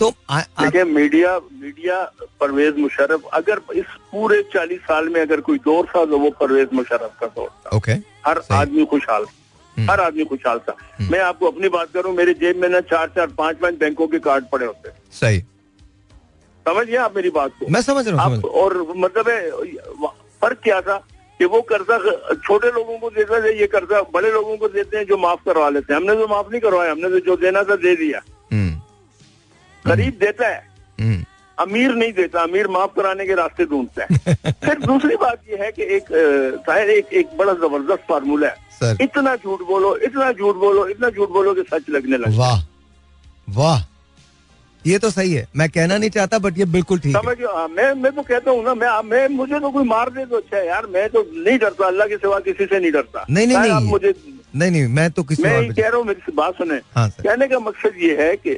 तो देखिए मीडिया मीडिया परवेज मुशर्रफ अगर इस पूरे चालीस साल में अगर कोई दौर था तो वो परवेज मुशर्रफ का दौर था। ओके हर आदमी खुशहाल हम्म। हर आदमी खुशहाल था। मैं आपको अपनी बात करूँ मेरे जेब में ना चार चार पाँच पाँच बैंकों के कार्ड पड़े होते सही। समझिए आप मेरी बात को? मैं समझ रहा हूँ और मतलब है फ़र्क क्या था कि वो कर्जा छोटे लोगों को देता है ये कर्जा बड़े लोगों को देते हैं जो माफ़ करवा लेते हैं। हमने तो माफ़ नहीं करवाया हमने तो जो देना था दे दिया। हम्म, गरीब देता है। हम्म, अमीर नहीं देता अमीर माफ़ कराने के रास्ते ढूंढता है। फिर दूसरी बात यह है कि एक शायद एक एक बड़ा ज़बरदस्त फार्मूला है। इतना झूठ बोलो इतना झूठ बोलो इतना झूठ बोलो कि सच लगने लगे। वाह वाह। ये तो सही है। मैं कहना नहीं चाहता बट ये बिल्कुल ठीक है। समझ हाँ, मैं मैं तो कहता हूँ ना मैं मैं मुझे तो कोई मार दे तो अच्छा है यार। मैं तो नहीं डरता अल्लाह के सिवा किसी से नहीं डरता। नहीं, नहीं, नहीं। मुझे नहीं नहीं मैं तो किसी मैं कह रहा हूँ मेरी बात सुने। हाँ कहने का मकसद ये है कि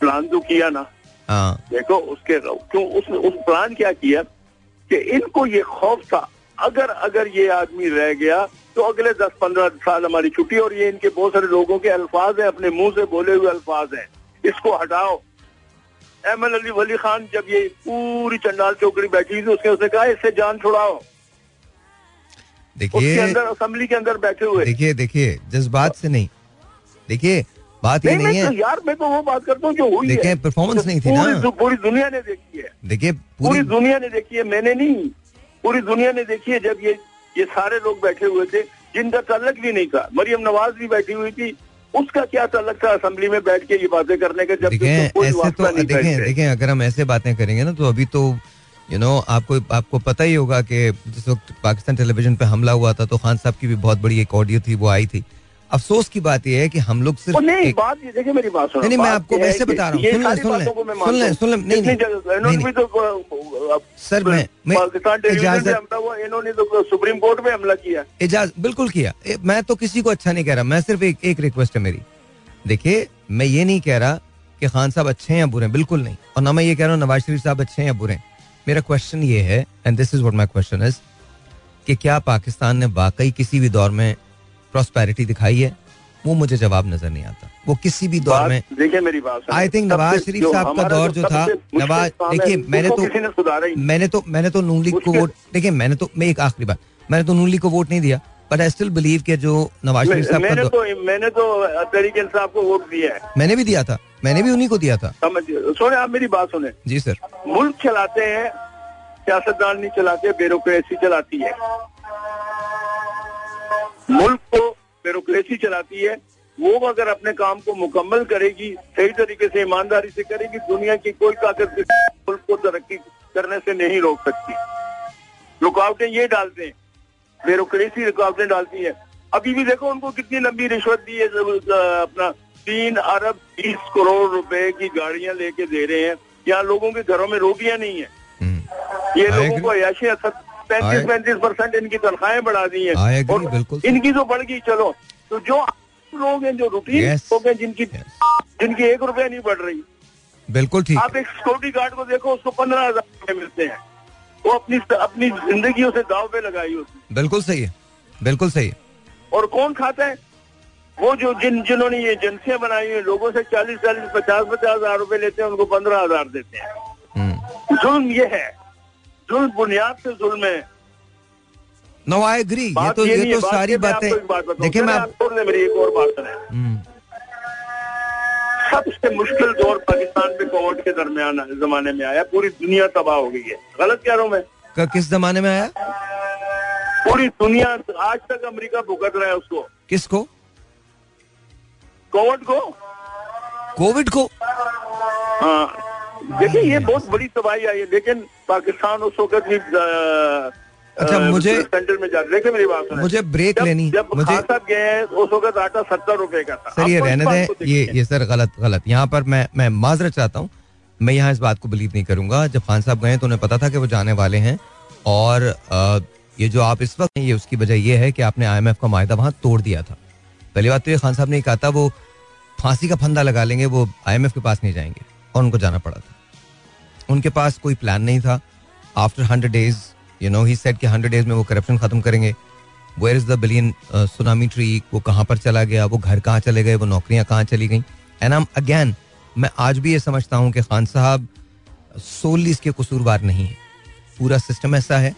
प्लान तो किया ना हाँ। देखो उसके क्यों उस उस प्लान क्या किया कि इनको ये खौफ था। अगर अगर ये आदमी रह गया तो अगले दस पंद्रह साल हमारी छुट्टी और ये इनके बहुत सारे लोगों के अल्फाज हैं अपने मुँह से बोले हुए अल्फाज हैं। इसको हटाओ। एम अली वली खान जब ये पूरी चंडाल चौकड़ी बैठी हुई थी उसने उसने कहा इससे जान छुड़ाओ। उसके देखिए अंदर असेंबली के अंदर बैठे हुए। देखिए देखिए जज्बात से नहीं। देखिए बात ये नहीं नहीं मैं तो है यार मैं तो वो बात करता हूँ जो हुई है। परफॉर्मेंस नहीं थी पूरी ना पूरी दुनिया ने देखी है। देखिए पूरी दुनिया ने देखी है मैंने नहीं। पूरी दुनिया ने देखी है जब ये ये सारे लोग बैठे हुए थे जिनका तल्लक भी नहीं था। मरियम नवाज़ भी बैठी हुई थी। उसका क्या तल्लक था असेंबली में बैठ के ये बातें करने का जब देखें कोई ऐसे तो नहीं देखें देखें अगर हम ऐसे बातें करेंगे ना तो अभी तो यू you नो know, आपको आपको पता ही होगा कि जिस वक्त पाकिस्तान टेलीविज़न पे हमला हुआ था तो खान साहब की भी बहुत बड़ी एक ऑडियो थी वो आई थी। अफसोस की बात यह है कि हम लोग सिर्फ़ नहीं एक- बात ये देखिए मेरी बात सुनो। नहीं, मैं आपको वैसे बता रहा हूँ। सुन लें, सुन लें, सुन लें, सुन लें, नहीं, नहीं, नहीं, तो सर, मैं- मैं पाकिस्तान इजाजत- पे हमला हुआ इन्होंने तो सुप्रीम कोर्ट में हमला किया। इजाज बिल्कुल किया। मैं तो किसी को अच्छा नहीं कह रहा मैं सिर्फ़ एक एक रिक्वेस्ट है मेरी। देखिए मैं ये नहीं कह रहा कि खान साहब अच्छे हैं या बुरे बिल्कुल नहीं। और ना मैं ये कह रहा हूँ नवाज़ शरीफ साहब अच्छे हैं या बुरे मेरा क्वेश्चन ये है and this is what my question is कि क्या पाकिस्तान ने वाकई किसी भी दौर में प्रॉस्पेरिटी दिखाई है वो मुझे जवाब नज़र नहीं आता। वो किसी भी दौर में देखिए मेरी बात आई थिंक नवाज़ शरीफ साहब का दौर जो था नवाज़ देखिए मैंने तो। मैंने तो मैंने तो नून लीग को वोट देखिए मैंने तो मैं एक आखिरी बात मैंने तो नून लीग को वोट नहीं दिया बट आई स्टिल बिलीव के जो नवाज़ शरीफ साहब का मैंने तो मैंने तो तरीक इंसाफ को वोट दिया है। मैंने भी दिया था। मैंने भी उन्हीं को दिया था। सुने आप मेरी बात सुने जी सर मुल्क चलाते हैं सियासतदान नहीं चलाते ब्यूरोक्रेसी चलाती है। मुल्क को ब्यूरोक्रेसी चलाती है वो अगर अपने काम को मुकम्मल करेगी सही तरीके से ईमानदारी से करेगी दुनिया की कोई ताकत मुल्क को तरक्की करने से नहीं रोक सकती रुकावटें ये डालते हैं ब्यूरोक्रेसी रुकावटें डालती है अभी भी देखो उनको कितनी लंबी रिश्वत दी है अपना तीन अरब बीस करोड़ रुपए की गाड़ियाँ लेके दे रहे हैं यहाँ लोगों के घरों में रोटियाँ नहीं है हम्म। ये लोगों. को अयाशी पैंतीस पैंतीस परसेंट इनकी तनख्वाहें बढ़ा दी है और बिल्कुल। इनकी तो बढ़ गई चलो तो जो लोग हैं जो रूटीन Yes. लोग हैं जिनकी Yes. जिनकी एक रुपया नहीं बढ़ रही बिल्कुल ठीक आप एक सिक्योरिटी गार्ड को देखो उसको पंद्रह हज़ार रुपए मिलते हैं वो अपनी अपनी ज़िंदगी उसे दाव पे लगाई उसने बिल्कुल सही है बिल्कुल सही है और कौन खाता है वो जो जिन जिन्होंने ये एजेंसियाँ बनाई हैं, लोगों से चालीस चालीस पचास पचास हज़ार रुपए लेते हैं उनको पंद्रह हज़ार देते हैं हम्म। जुल्म ये है जुल्म बुनियाद से जुल्म है। नो आई एग्री ये तो ये ये तो सारी बातें आपको। देखिए मैं चलिए, आप छोड़ मेरी एक और बात सुने हम्म, सबसे मुश्किल दौर पाकिस्तान में कोविड के दरमियान जमाने में आया। पूरी दुनिया तबाह हो गई है। गलत कह रहा हूँ मैं। क- किस जमाने में आया? पूरी दुनिया आज तक अमेरिका भुगत रहा है उसको। किसको? कोविड को? कोविड को? हाँ। देखिए ये बहुत बड़ी तबाही आई है लेकिन पाकिस्तान उस वक्त भी अच्छा, मुझे- सेंटर में जा देखिए मेरी बात मुझे ब्रेक जब, लेनी। जब मुझे खान साहब गए उस वक्त आटा सत्तर रुपए का था। सर ये रहने दें ये ये सर गलत गलत। यहाँ पर मैं मैं माजरत चाहता हूँ। मैं यहाँ इस बात को बिलीव नहीं करूँगा। जब खान साहब गए तो उन्हें पता था कि वो जाने वाले हैं। और ये जो आप इस वक्त ये उसकी वजह ये है कि आपने आईएमएफ का माहिदा वहाँ तोड़ दिया था। पहली बात तो ये खान साहब ने कहा था वो फांसी का फंदा लगा लेंगे वो आईएमएफ के पास नहीं जाएँगे और उनको जाना पड़ा था। उनके पास कोई प्लान नहीं था। After hundred days you know he set कि हंड्रेड डेज़ में वो करप्शन खत्म करेंगे। Where is the billion tsunami tree वो कहाँ पर चला गया? वो घर कहाँ चले गए? वो नौकरियाँ कहाँ चली गई? एंड आम अगैन मैं आज भी ये समझता हूँ कि खान साहब सोली इसके कसूरवार नहीं है। पूरा सिस्टम ऐसा है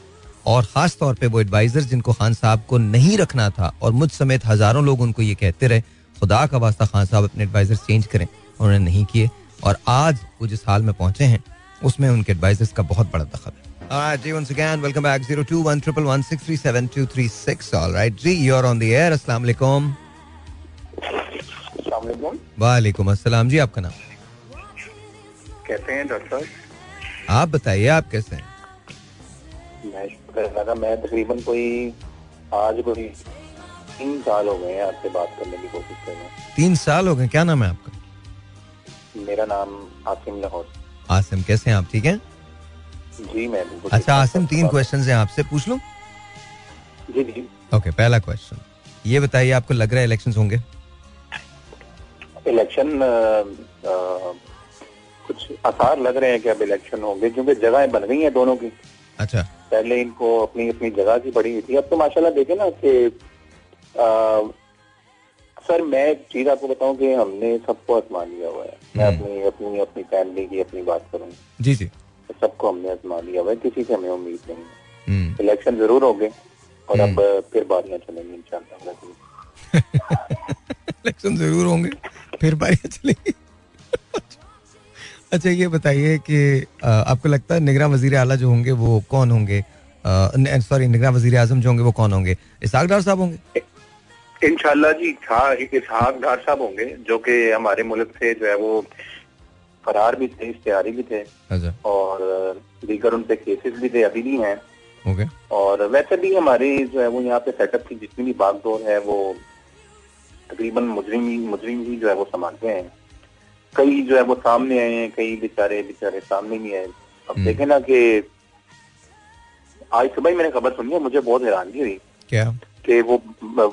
और खास तौर पे वो एडवाइजर जिनको खान साहब को नहीं रखना था और मुझ समेत हज़ारों लोग उनको ये कहते रहे, खुदा का वास्ता खान साहब अपने एडवाइजर चेंज करें। उन्होंने नहीं किए और आज वो जिस हाल में पहुँचे हैं उसमें उनके एडवाइजर्स का बहुत बड़ा दखल है Alright, ji once again, welcome back. Zero two one triple one six three seven two three six. All right, ji, you're on the air. अस्सलाम वालेकुम. अस्सलाम वालेकुम अस्सलाम जी, आपका नाम? कैसे हैं डॉक्टर साहब आप बताइए आप कैसे हैं? मैं मैं तकरीबन कोई आज कोई तीन साल हो गए हैं आपसे बात करने की कोशिश कर रहा हूँ तीन साल हो गए. क्या नाम है आपका? मेरा नाम आसिम लाहौर आसिम कैसे हैं आप? ठीक हैं? जी मैं बिल्कुल अच्छा आसिम तीन क्वेश्चन हैं आपसे पूछ लूँ? जी जी ओके पहला क्वेश्चन ये बताइए आपको लग रहा है इलेक्शंस होंगे? इलेक्शन कुछ आसार लग रहे हैं कि अब इलेक्शन होंगे क्योंकि जगहें बन गई हैं दोनों की अच्छा पहले इनको अपनी अपनी जगह की पड़ी हुई थी अब तो माशाल्लाह देखे ना कि सर मैं एक चीज़ आपको बताऊँ कि हमने सबको आजमा लिया हुआ है। मैं हम्म। अपनी अपनी अपनी फैमिली की अपनी बात करूँ। जी जी। तो सबको हमने आजमा लिया हुआ है किसी से हमें उम्मीद नहीं है। हम्म। इलेक्शन ज़रूर होंगे और अब हम्म। फिर बारियाँ चलेंगी इंशाल्लाह इलेक्शन ज़रूर होंगे फिर बारियाँ चलेंगी। अच्छा ये बताइए कि आपको लगता है निगरान वज़ीर आला जो होंगे वो कौन होंगे? सॉरी निगरान वज़ीर आज़म जो होंगे वो कौन होंगे? इसाक डार साहब होंगे? इंशाल्लाह जी इसहाक डार साहब होंगे जो कि हमारे मुल्क से जो है वो फरार भी थे इश्तेहारी भी थे। अच्छा। और दीगर उन पे केसेस भी थे अभी भी हैं। ओके। और वैसे भी हमारे जो है वो यहाँ पे सेटअप की जितनी भी बागडोर है वो तकरीबन मुजरिम मुजरिम ही जो है वो संभालते हैं। कई जो है वो सामने आए हैं कई बेचारे बेचारे सामने नहीं आए अब हम्म। देखे ना कि आज सुबह ही मैंने खबर सुनी है मुझे बहुत हैरानगी हुई। क्या? कि वो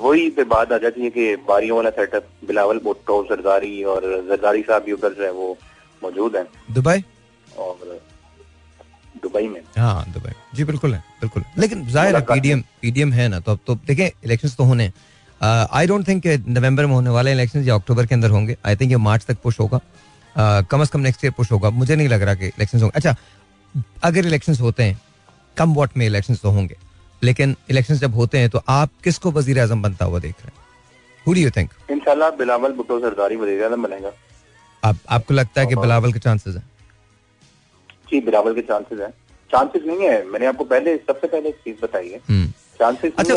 वही पे बात आ जाती है कि बारियों वाला सेटअप बिलावल भुट्टो जरदारी और जरदारी साहब भी उधर जो है वो मौजूद हैं। दुबई? और दुबई में। हाँ दुबई। जी बिल्कुल है बिल्कुल। लेकिन ज़ाहिर है पीडीएम पीडीएम है ना तो अब तो देखें इलेक्शंस तो होने आई डोंट थिंक नवंबर में होने वाले इलेक्शंस या अक्टूबर के अंदर होंगे। आई थिंक ये मार्च तक पुश होगा। Uh, कम अज कम नेक्स्ट ईयर पुश होगा। मुझे नहीं लग रहा कि इलेक्शंस होंगे। अच्छा अगर इलेक्शंस होते हैं कम वोट में इलेक्शंस तो होंगे। लेकिन इलेक्शन जब होते हैं तो आप किसको वज़ीर आज़म बनता हुआ देख रहे हैं? हु डू यू थिंक इंशाल्लाह बिलावल भुट्टो जरदारी वज़ीर आज़म बनेगा। आप आपको लगता है कि बिलावल के चांसेस हैं? जी बिलावल के चांसेस हैं। चांसेस नहीं है। मैंने आपको पहले सबसे पहले एक चीज़ बताई है। चांसेस अच्छा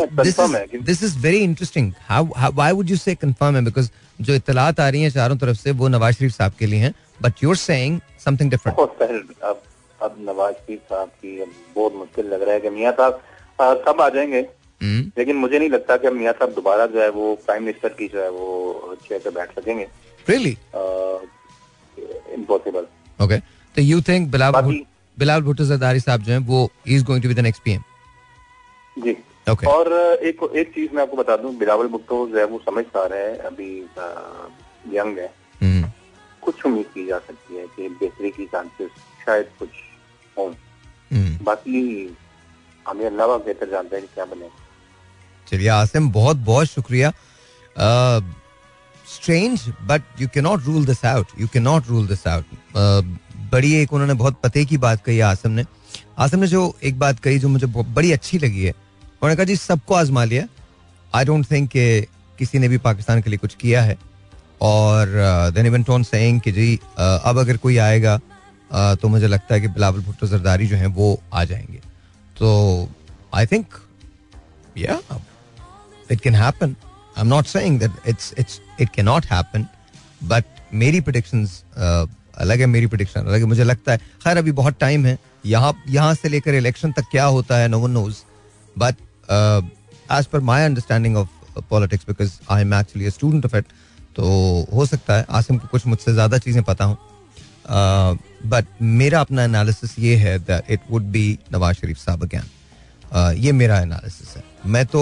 this is very interesting why would you say confirm है? बिकॉज़ जो इतलात आ रही हैं चारों तरफ़ से वो नवाज़ शरीफ साहब के लिए हैं। But you're saying something different अब अब नवाज़ शरीफ साहब की बहुत मुश्किल लग रहा है कि मियाँ साहब सब आ जाएँगे। लेकिन मुझे नहीं लगता कि मियाँ साहब दोबारा जो है वो प्राइम मिनिस्टर की जो है वो चेयर पे बैठ सकेंगे। रियली इम्पॉसिबल ओके तो यू थिंक बिलावल बिलावल भुट्टो जरदारी साहब जो हैं वो is going to be the next PM ji. Okay और एक एक चीज़ मैं आपको बता दूँ बिलावल भुट्टो जो है वो समझदार है अभी यंग है। कुछ कुछ उम्मीद की जा सकती है कि बेहतरी की चांसेस शायद कुछ हों। हम्म, बाकी हमें अल्लाह बेहतर जानता है कि क्या बने। चलिए, आसिम, बहुत बहुत शुक्रिया। Strange but you can not rule this out you can not rule this out बड़ी एक उन्होंने बहुत पते की बात कही आसिम ने। आसिम ने जो एक बात कही जो मुझे बड़ी अच्छी लगी है, उन्होंने कहा, जी, सबको आजमा लिया। आई डोंट थिंक किसी ने भी पाकिस्तान के लिए कुछ किया है। और देन इवन टोन सेइंग कि, जी अब अगर कोई आएगा तो मुझे लगता है कि बिलावल भुट्टो जरदारी जो हैं वो आ जाएँगे। तो आई थिंक या it can happen. I'm not saying that it's it's it cannot happen, but मेरी predictions uh, अलग है मेरी prediction अलग है। मुझे लगता है खैर अभी बहुत टाइम है। यहाँ यहाँ से लेकर इलेक्शन तक क्या होता है no one knows but as per my understanding of politics because I am actually student of it तो हो सकता है आसिम को कुछ मुझसे ज़्यादा चीज़ें पता हों। बट मेरा अपना एनालिसिस ये है that it would be Nawaz Sharif साहब अगैन Uh, ये मेरा एनालिसिस है। मैं तो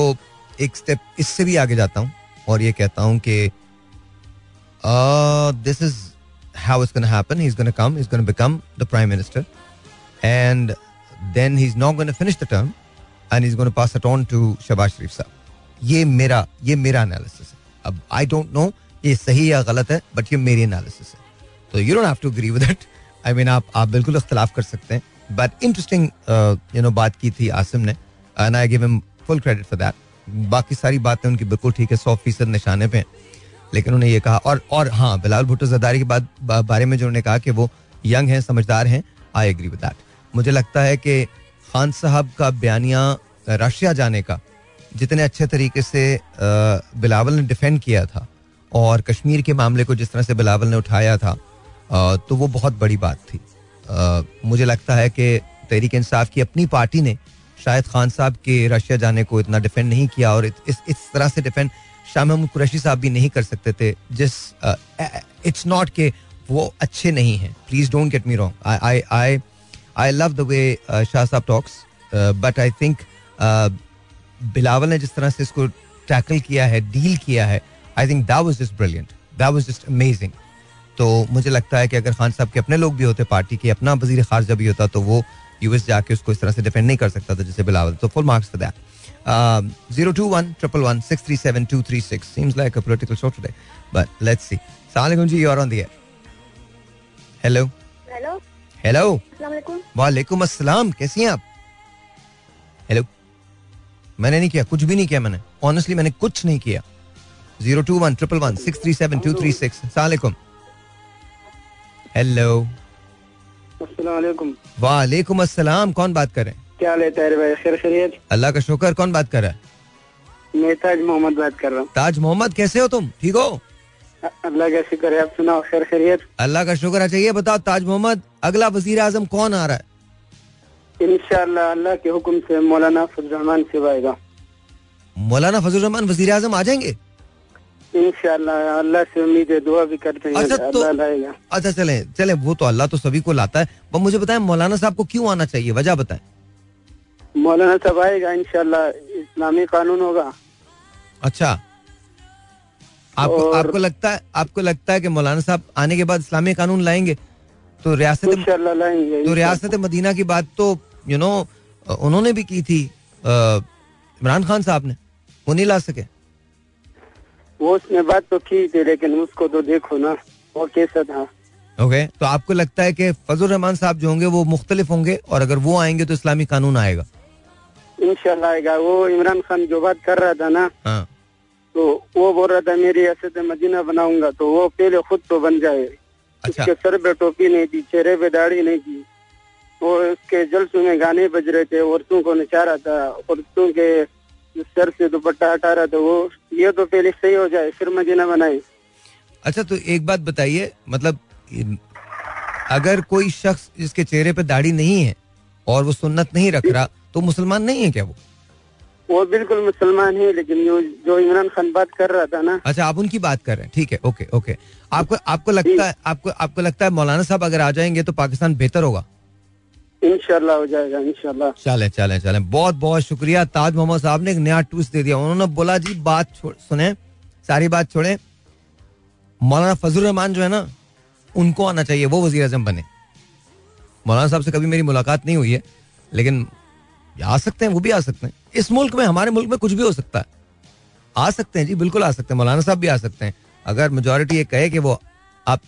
एक स्टेप इससे भी आगे जाता हूँ और ये कहता हूँ कि this is how is happen is come is become the prime minister and then he is not finish the term and is pass it on to Shahbaz Sharif साहब ये मेरा ये मेरा एनालिसिस है। अब आई डोंट नो ये सही या गलत है बट ये मेरी एनालिसिस है। तो you don't have to agree with it I mean आप आप बिल्कुल इख्तलाफ कर सकते हैं। बट इंटरेस्टिंग यू नो बात की थी आसिम ने and I give him full credit for that बाकी सारी बातें उनकी बिल्कुल ठीक है, सौ फ़ीसद निशाने पे। लेकिन उन्होंने ये कहा, और और हाँ बिलाल भुट्टो जरदारी के बाद बारे में जो उन्होंने कहा कि वो यंग हैं, समझदार हैं आई एग्री विद दैट मुझे लगता है कि खान साहब का बयानिया रशिया जाने का जितने अच्छे तरीके से बिलावल ने डिफेंड किया था, और कश्मीर के मामले को जिस तरह से बिलावल ने उठाया था तो वो बहुत बड़ी बात थी। मुझे लगता है कि तहरीक इंसाफ की अपनी पार्टी ने शायद खान साहब के रशिया जाने को इतना डिफेंड नहीं किया और इस इस तरह से डिफेंड शाह महमूद कुरैशी साहब भी नहीं कर सकते थे, जिस इट्स नॉट के वो अच्छे नहीं हैं। Please don't get me wrong I I I I love the way Shah साहब talks but I think Bilawal ने जिस तरह से इसको टैकल किया है डील किया है I think that was just brilliant that was just amazing तो मुझे लगता है कि अगर खान साहब के अपने लोग भी होते पार्टी के अपना वज़ीर खारजा भी होता तो वो यूएस जाके उसको इस तरह से डिफेंड नहीं कर सकता था जैसे बिलावल। तो full marks for that zero two one triple one six three seven two three six seems like a political show today but let's see सलाम जी you on the air hello hello hello वालेकुम वालेकुम अस्सलाम कैसी हैं आप hello मैंने नहीं किया कुछ भी नहीं किया मैंने। ऑनेस्टली मैंने कुछ नहीं किया। Zero two one triple one six three seven two three six सलाम हेलो वालेकुम अस्सलाम कौन बात कर हैं? क्या हाल है भाई? खैर खैरियत। अल्लाह का शुक्र कौन बात कर रहा है? मैं ताज मोहम्मद बात कर रहा हूँ। ताज मोहम्मद कैसे हो तुम? ठीक हो? अल्लाह का शुक्र है आप सुनाओ। खैर खैरियत। अल्लाह का शुक्र अच्छा ये बताओ ताज मोहम्मद अगला वज़ीर आज़म कौन आ रहा है? इंशाल्लाह अल्लाह के हुक्म से मौलाना फजलरहमान से आएगा। मौलाना फजल रहमान वज़ीर आज़म आ जाएँगे? इंशाल्लाह अल्लाह से उम्मीद है दुआ भी करते हैं अच्छा, तो- अच्छा चले चले वो तो अल्लाह तो सभी को लाता है पर मुझे बताएँ मौलाना साहब को क्यों आना चाहिए वजह बताएँ। मौलाना साहब आएगा इंशाल्लाह इस्लामी कानून होगा। अच्छा आपको आपको लगता है आपको लगता है कि मौलाना साहब आने के बाद इस्लामी कानून लाएँगे? तो रियासत लाएँगे तो रियासत मदीना की बात तो यू नो उन्होंने भी की थी इमरान खान साहब ने वो नहीं ला सके। वो उसने बात तो की थी लेकिन उसको तो देखो ना वो कैसा था। ओके okay, तो आपको लगता है कि फजल रहमान साहब जो होंगे वो मुख्तलिफ़ होंगे और अगर वो आएँगे तो इस्लामी कानून आएगा? इंशाल्लाह आएगा। वो इमरान खान जो बात कर रहा था ना हाँ। तो वो बोल रहा था मेरी रियासत मदीना बनाऊँगा। तो वो पहले खुद तो बन जाए। अच्छा। उसके सर पे टोपी नहीं थी चेहरे पे दाढ़ी नहीं थी। वो उसके जलसों में गाने बज रहे थे औरतों को नचा रहा था औरतों के सर से दुपट्टा हटा रहा था वो ये तो पहले सही हो जाए फिर मदीना बनाए अच्छा तो एक बात बताइए मतलब अगर कोई शख्स जिसके चेहरे पे दाढ़ी नहीं है और वो सुन्नत नहीं रख रहा तो मुसलमान नहीं है क्या वो? वो बिल्कुल मुसलमान है लेकिन जो जो इमरान खान बात कर रहा था ना। अच्छा आप उनकी बात कर रहे हैं ठीक है ओके ओके। आपको आपको लगता है आपको आपको लगता है मौलाना साहब अगर आ जाएँगे तो पाकिस्तान बेहतर होगा? इंशाल्लाह हो जाएगा, इंशाल्लाह। चले चले चले। बहुत बहुत शुक्रिया ताज मोहम्मद साहब ने एक नया ट्विस्ट दे दिया। उन्होंने बोला, जी, बात सुने, सारी बात छोड़े। मौलाना फजल रहमान जो है ना, उनको आना चाहिए, वो वजी अजम बने। मौलाना साहब से कभी मेरी मुलाकात नहीं हुई है, लेकिन आ सकते हैं, वो भी आ सकते हैं। इस मुल्क में, हमारे मुल्क में कुछ भी हो सकता है। आ सकते हैं, जी, बिल्कुल आ सकते हैं। मौलाना साहब भी आ सकते हैं। अगर मेजोरिटी ये कहे कि वो, आप,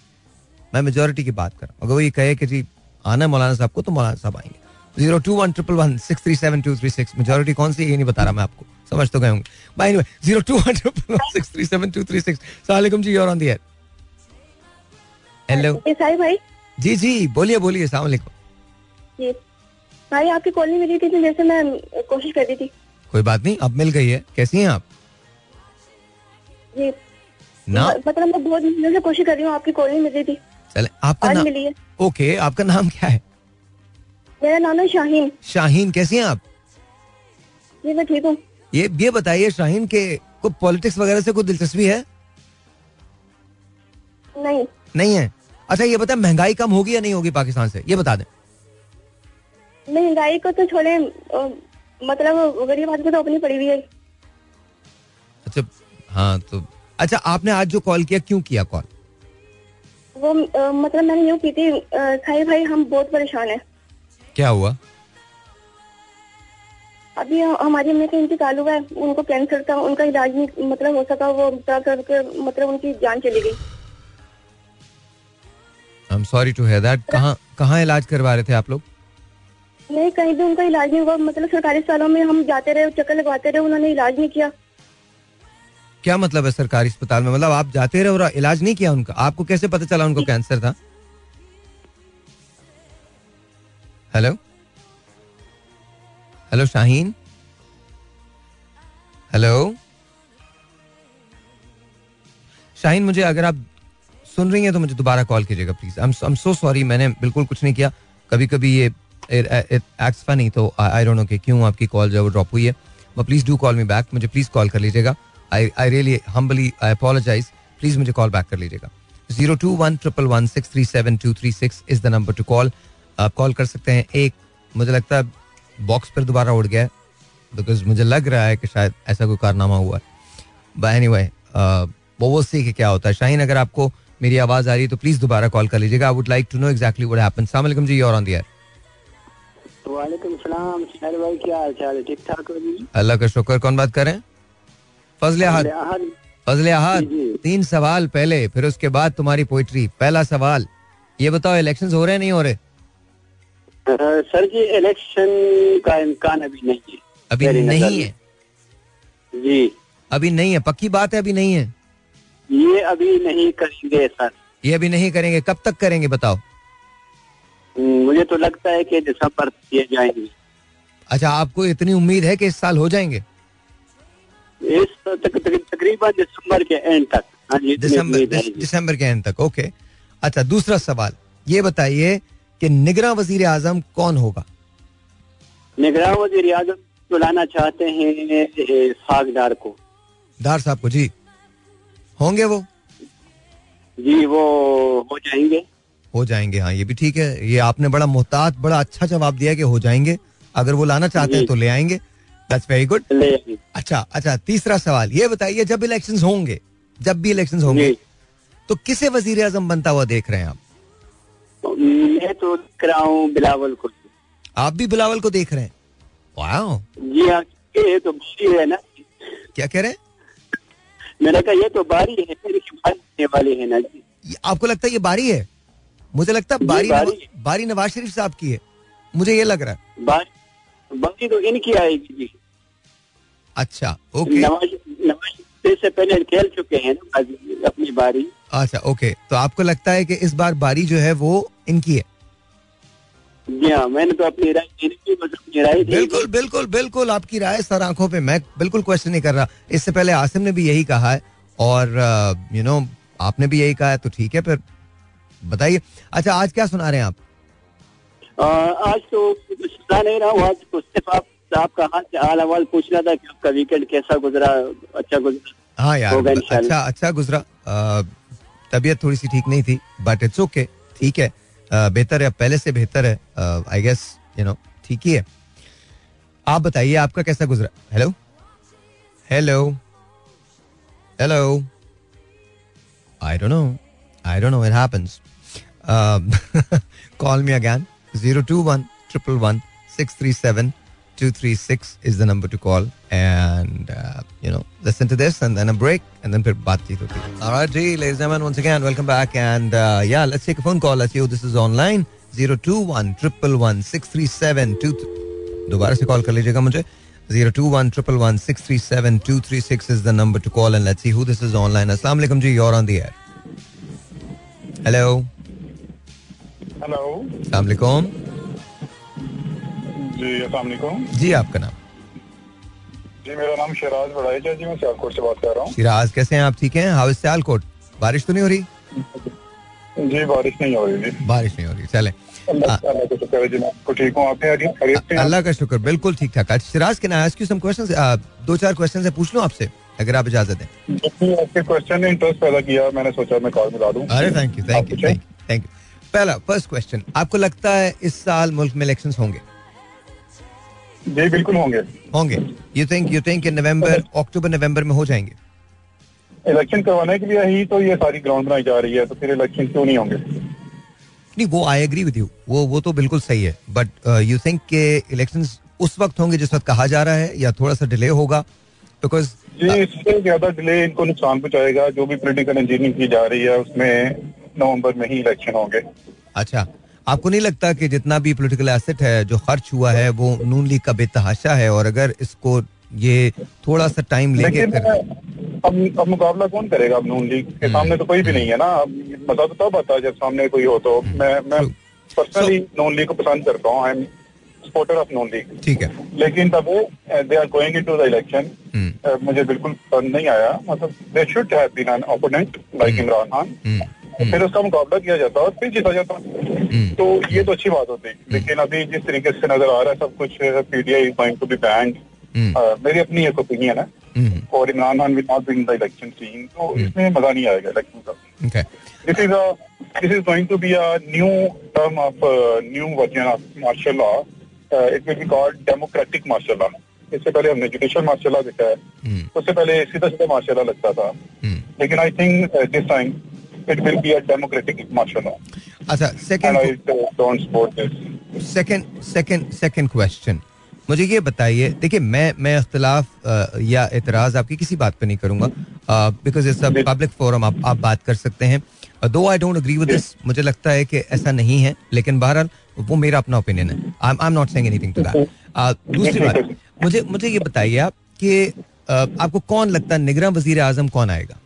मैं मेजोरिटी की बात कर अगर वो ये कहे कि जी आना है मौलाना साहब को तो मौलाना साहब आएँगे। Zero two one triple one six three seven two three six majority कौन सी? ये नहीं बता रहा मैं आपको। समझ तो गए होंगे। Bye zero two one triple one six three seven two three six सलाम जी और ऑन दी हेलो भाई जी जी बोलिए बोलिए सलाम वालेकुम जी भाई आपकी कॉल नहीं मिली थी तो जैसे मैं कोशिश कर रही थी। कोई बात नहीं अब मिल गई है। कैसी हैं आप? जी ना? मतलब मैं बहुत दिनों से कोशिश कर रही हूँ आपकी कॉल नहीं मिल रही थी। चले आपका नाम मिली है। ओके आपका नाम क्या है? मेरा नाम है शाहीन। शाहीन कैसी हैं आप? जी मैं ठीक हूँ। ये ये बताइए शाहीन के को पॉलिटिक्स वगैरह से कोई दिलचस्पी है? नहीं। नहीं है? अच्छा ये बता महँगाई कम होगी या नहीं होगी पाकिस्तान से? ये बता दें। महँगाई को तो छोड़े मतलब गरीब आदमी को तो अपनी पड़ी हुई है। अच्छा हाँ तो अच्छा आपने आज जो कॉल किया क्यों किया कॉल? वो मतलब मैंने यूँ की थी साई भाई हम बहुत परेशान है। क्या हुआ? अभी हमारी अम्मी का इंतकाल हुआ है उनको कैंसर था उनका इलाज नहीं मतलब हो सका वो करके मतलब उनकी जान चली गई। I am sorry to hear that कहाँ कहाँ इलाज करवा रहे थे आप लोग? नहीं कहीं भी उनका इलाज नहीं हुआ मतलब सरकारी अस्पतालों में हम जाते रहे चक्कर लगवाते रहे उन्होंने इलाज नहीं किया। क्या मतलब है सरकारी अस्पताल में? मतलब आप जाते रहे और इलाज नहीं किया उनका? आपको कैसे पता चला उनको कैंसर था? Hello hello Shaheen hello Shaheen मुझे अगर आप सुन रही हैं तो मुझे दोबारा कॉल कीजिएगा please I am so sorry मैंने बिल्कुल कुछ नहीं किया। कभी कभी ये एक्स फनी तो आई डोंट नो कि क्यों आपकी कॉल जो है वो ड्रॉप हुई है। Please do call me back मुझे प्लीज़ कॉल कर लीजिएगा। I I really humbly I apologise please मुझे कॉल बैक कर लीजिएगा। Zero two one triple one six three seven two three six is the number to call आप call कर सकते हैं। एक मुझे लगता है बॉक्स पर दोबारा उड़ गया बिकॉज़ मुझे लग रहा है कि शायद ऐसा कोई कारनामा हुआ है। एनी वे वो वो सी कि क्या होता है। शाहीन अगर आपको मेरी आवाज़ आ रही है तो प्लीज़ दोबारा कॉल कर लीजिएगा। I would like to know exactly what happened अस्सलाम वालेकुम जी और ऑन द एयर वालेकुम सलाम। भाई क्या हाल चाल है? ठीक ठाक हो जी? अल्लाह का शुक्र। कौन बात कर रहे हैं? फजल अहद। फजल अहद। तीन सवाल पहले फिर उसके बाद तुम्हारी पोइट्री। पहला सवाल ये बताओ इलेक्शन हो रहे नहीं हो रहे? सर जी इलेक्शन का इम्कान अभी नहीं है। अभी नहीं है? जी। अभी नहीं है? पक्की बात है अभी नहीं है? ये अभी नहीं करेंगे सर। ये अभी नहीं करेंगे? कब तक करेंगे बताओ? मुझे तो लगता है कि दिसंबर किए जाएँगे। अच्छा आपको इतनी उम्मीद है कि इस साल हो जाएँगे? इस तक, तक, तकरीबन दिसंबर के एंड तक। हाँ दिसंबर के एंड तक ओके अच्छा दूसरा सवाल ये बताइए कि निगरा वज़ीर आज़म कौन होगा? निगरान वज़ीर आज़म बुलाना चाहते हैं सागदार को। डार साहब को जी। होंगे वो? जी वो हो जाएँगे। हो जाएँगे हाँ ये भी ठीक है। ये आपने बड़ा मोहतात बड़ा अच्छा जवाब दिया कि हो जाएँगे। अगर वो लाना चाहते हैं तो ले आएँगे। दैट्स वेरी गुड अच्छा अच्छा तीसरा सवाल ये बताइए जब इलेक्शन होंगे जब भी इलेक्शन होंगे तो किसे वज़ीर आज़म बनता हुआ देख रहे हैं आप? मैं तो देख रहा हूँ बिलावल को। आप भी बिलावल को देख रहे हैं? जी हाँ ये तो बारी है ना। क्या कह रहे हैं? मैंने कहा ये तो बारी है मेरी बारी वाली है ना जी। आपको लगता है ये बारी है? मुझे लगता है बारी बारी नवा- बारी नवाज़ शरीफ साहब की है। मुझे ये लग रहा है। बारी बारी तो इनकी आएगी। जी अच्छा ओके नवाज़ से पहले खेल चुके हैं अपनी बारी। अच्छा ओके तो आपको लगता है कि इस बार बारी जो है वो इनकी है? जी हाँ मैंने तो अपनी राय अपनी राय बिल्कुल बिल्कुल बिल्कुल आपकी राय सर आँखों पे मैं बिल्कुल क्वेश्चन नहीं कर रहा। इससे पहले आसिम ने भी यही कहा है और यू नो आपने भी यही कहा है तो ठीक है फिर बताइए। अच्छा आज क्या सुना रहे हैं आप? आ, आज तो कुछ सुना नहीं रहा हूँ आज तो सिर्फ़ आप आपका हाल हाल अहवाल पूछना था कि आपका वीकेंड कैसा गुजरा अच्छा गुजरा? हाँ यार अच्छा अच्छा गुजरा। तबीयत थोड़ी सी ठीक नहीं थी बट इट्स ओके ठीक है। बेहतर है पहले से बेहतर है। आई गेस यू नो ठीक ही है। आप बताइए आपका कैसा गुजरा? Hello hello hello I don't know I don't know it happens call me again zero two one triple one six three seven two three six is the number to call and you know listen to this and then a break and then फिर बातचीत होती है alright ji ladies and gentlemen once again welcome back and uh, yeah let's take a phone call let's see who this is online 021 triple one six three seven two दोबारा से call कर लीजिएगा मुझे zero two one triple one six three seven two three six is the number to call and let's see who this is online अस्सलाम वालेकुम जी you're on the air hello hello अस्सलाम वालेकुम जी अस्सलाम जी आपका नाम? जी मेरा नाम शराज बड़ाईजा जी मैं सियालकोट से बात कर रहा हूँ। शिराज कैसे हैं? आप ठीक हैं? How is Sialkot? बारिश तो नहीं हो रही? जी बारिश नहीं हो रही जी। बारिश नहीं हो रही। चले। अल्लाह का शुक्र है जी मैं आपको ठीक हूँ। आपने खैरियत खैरियत से हैं? अल्लाह का शुक्र बिल्कुल ठीक ठाक। शिराज के ना आस्क यू सम क्वेश्चंस दो चार क्वेश्चन है पूछ लूँ आपसे अगर आप इजाज़त दें। जी, आपके क्वेश्चन ने इंटरेस्ट पैदा किया मैंने सोचा मैं कॉल मिला दूँ। अरे thank you thank you thank you पहला फ़र्स्ट क्वेश्चन आपको लगता है इस साल मुल्क में इलेक्शंस होंगे? जी बिल्कुल होंगे। होंगे। You think you think November October November में हो जाएँगे? इलेक्शन करवाने के लिए ही तो ये सारी ग्राउंड बनाई जा रही है तो फिर इलेक्शन क्यों नहीं होंगे? नहीं वो आई एग्री विद यू वो वो तो बिल्कुल सही है। बट यू थिंक के इलेक्शंस उस वक्त होंगे जिस वक्त कहा जा रहा है या थोड़ा सा डिले होगा? बिकॉज़ जी इससे ज़्यादा डिले इनको नुकसान पहुंचाएगा जो भी पोलिटिकल इंजीनियरिंग की जा रही है उसमें नवंबर में ही इलेक्शन होंगे। अच्छा। आपको नहीं लगता कि जितना भी पॉलिटिकल एसेट है जो खर्च हुआ है वो नून लीग का बेतहाशा है? और अगर इसको ये थोड़ा सा टाइम लेके कर अब अब मुकाबला कौन करेगा अब नून लीग के सामने तो कोई भी नहीं है ना। अब मज़ा तो तब आता है जब सामने कोई हो तो। मैं मैं True. पर्सनली नून लीग को पसंद करता हूँ। I am supporter of Noon League. ठीक है। लेकिन तब they are going into the election हम्म, मुझे बिल्कुल पसंद नहीं आया। मतलब they should have been an opponent like Imran Khan. हम्म, फिर उसका मुकाबला किया जाता और फिर जीता जाता। हम्म, तो ये तो अच्छी बात होती। लेकिन अभी जिस तरीके से नज़र आ रहा है सब कुछ PTI going to be banned हम्म, मेरी अपनी एक ओपिनियन है। हम्म, और Imran Khan will not win the election scene तो इसमें मज़ा नहीं आएगा इलेक्शन का। This is this is going to be a new term of new version of martial law it will be called democratic martial law इससे पहले हमने judicial martial law देखा है। हम्म, उससे पहले सीधा सीधा मार्शल लॉ लगता था। हम्म. लेकिन I think this time it will be a democratic martial law अच्छा second I don't support this second second second question मुझे ये बताइए देखिए मैं मैं इख्तलाफ अ, या एतराज़ आपकी किसी बात पे नहीं करूँगा because it's a public forum आप आप बात कर सकते हैं। Though I don't agree with this मुझे लगता है कि ऐसा नहीं है लेकिन बहरहाल वो मेरा अपना ओपिनियन है। I I am not saying anything to that दूसरी बात मुझे मुझे ये बताइए आप कि आपको कौन लगता है निगरान वज़ीर आज़म कौन आएगा?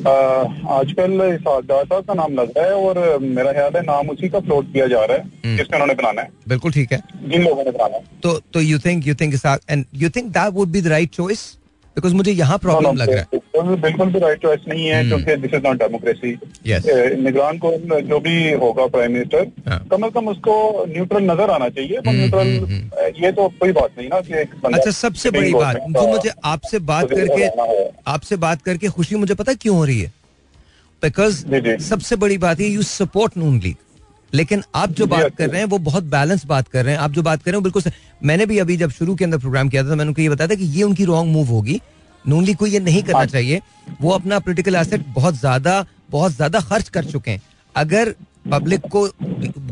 आजकल इस डाटा का नाम लग रहा है और मेरा ख्याल है नाम उसी का फ्लोट किया जा रहा है जिसका उन्होंने बनाना है। बिल्कुल ठीक है। जिन लोगों ने बनाना है। तो तो you think you think and you think that would be the right choice because मुझे यहाँ प्रॉब्लम लग रहा है। बिल्कुल बिल्कुल भी राइट चॉइस नहीं है क्योंकि दिस इज़ नॉट डेमोक्रेसी निगरान को जो भी होगा प्राइम मिनिस्टर हाँ। कम से कम उसको न्यूट्रल नज़र आना चाहिए तो हम्म, न्यूट्रल हम्म, ये तो कोई बात नहीं ना कि अच्छा सबसे बड़ी बात जो मुझे आपसे बात करके आपसे बात करके खुशी मुझे पता क्यों हो रही है? बिकॉज़। सबसे बड़ी बात है यू सपोर्ट नून लीग लेकिन आप जो बात। कर रहे हैं वो बहुत बैलेंस बात कर रहे हैं। आप जो बात कर रहे हैं बिल्कुल मैंने भी अभी जब शुरू के अंदर प्रोग्राम किया था तो मैंने उनको ये बताया था कि ये उनकी रॉन्ग मूव होगी। नून लीग को ये नहीं करना हाँ। चाहिए। वो अपना पोलिटिकल एसेट बहुत ज़्यादा बहुत ज़्यादा खर्च कर चुके हैं। अगर पब्लिक को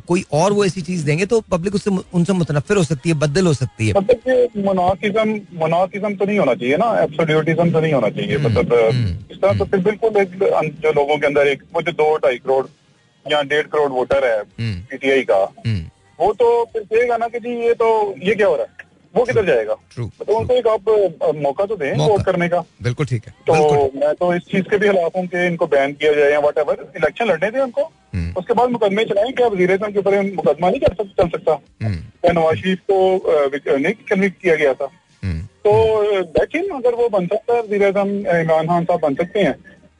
कोई और वो ऐसी चीज़ देंगे तो पब्लिक उससे उनसे मुतनफिर हो सकती है बदल हो सकती है। मतलब कि मोनार्किज्म मोनार्किज्म तो नहीं होना चाहिए ना एब्सोल्यूटिज्म तो नहीं होना चाहिए। मतलब हम्म, इस तरह तो फिर बिल्कुल एक जो लोगों के अंदर एक वो जो दो ढाई करोड़ या डेढ़ करोड़ वोटर है हम्म, पीटीआई का हम्म, वो तो फिर कहेगा ना कि जी ये तो ये क्या हो रहा है? वो किधर जाएगा? तो उनको एक आप मौका तो दें वोट करने का। बिल्कुल ठीक है तो मैं तो इस चीज़ के भी खिलाफ हूँ कि इनको बैन किया जाए या वट इलेक्शन लड़ने दें उनको। हम्म। उसके बाद मुकदमे चलाएँ क्या वज़ीर आज़म के ऊपर मुकदमा नहीं कर सक, चल सकता। हम्म, क्या नवाज़ शरीफ को नहीं कन्विक्ट किया गया था। हम्म, तो लेट अगर वो बन सकता है वज़ीर आज़म इमरान खान साहब बन सकते हैं।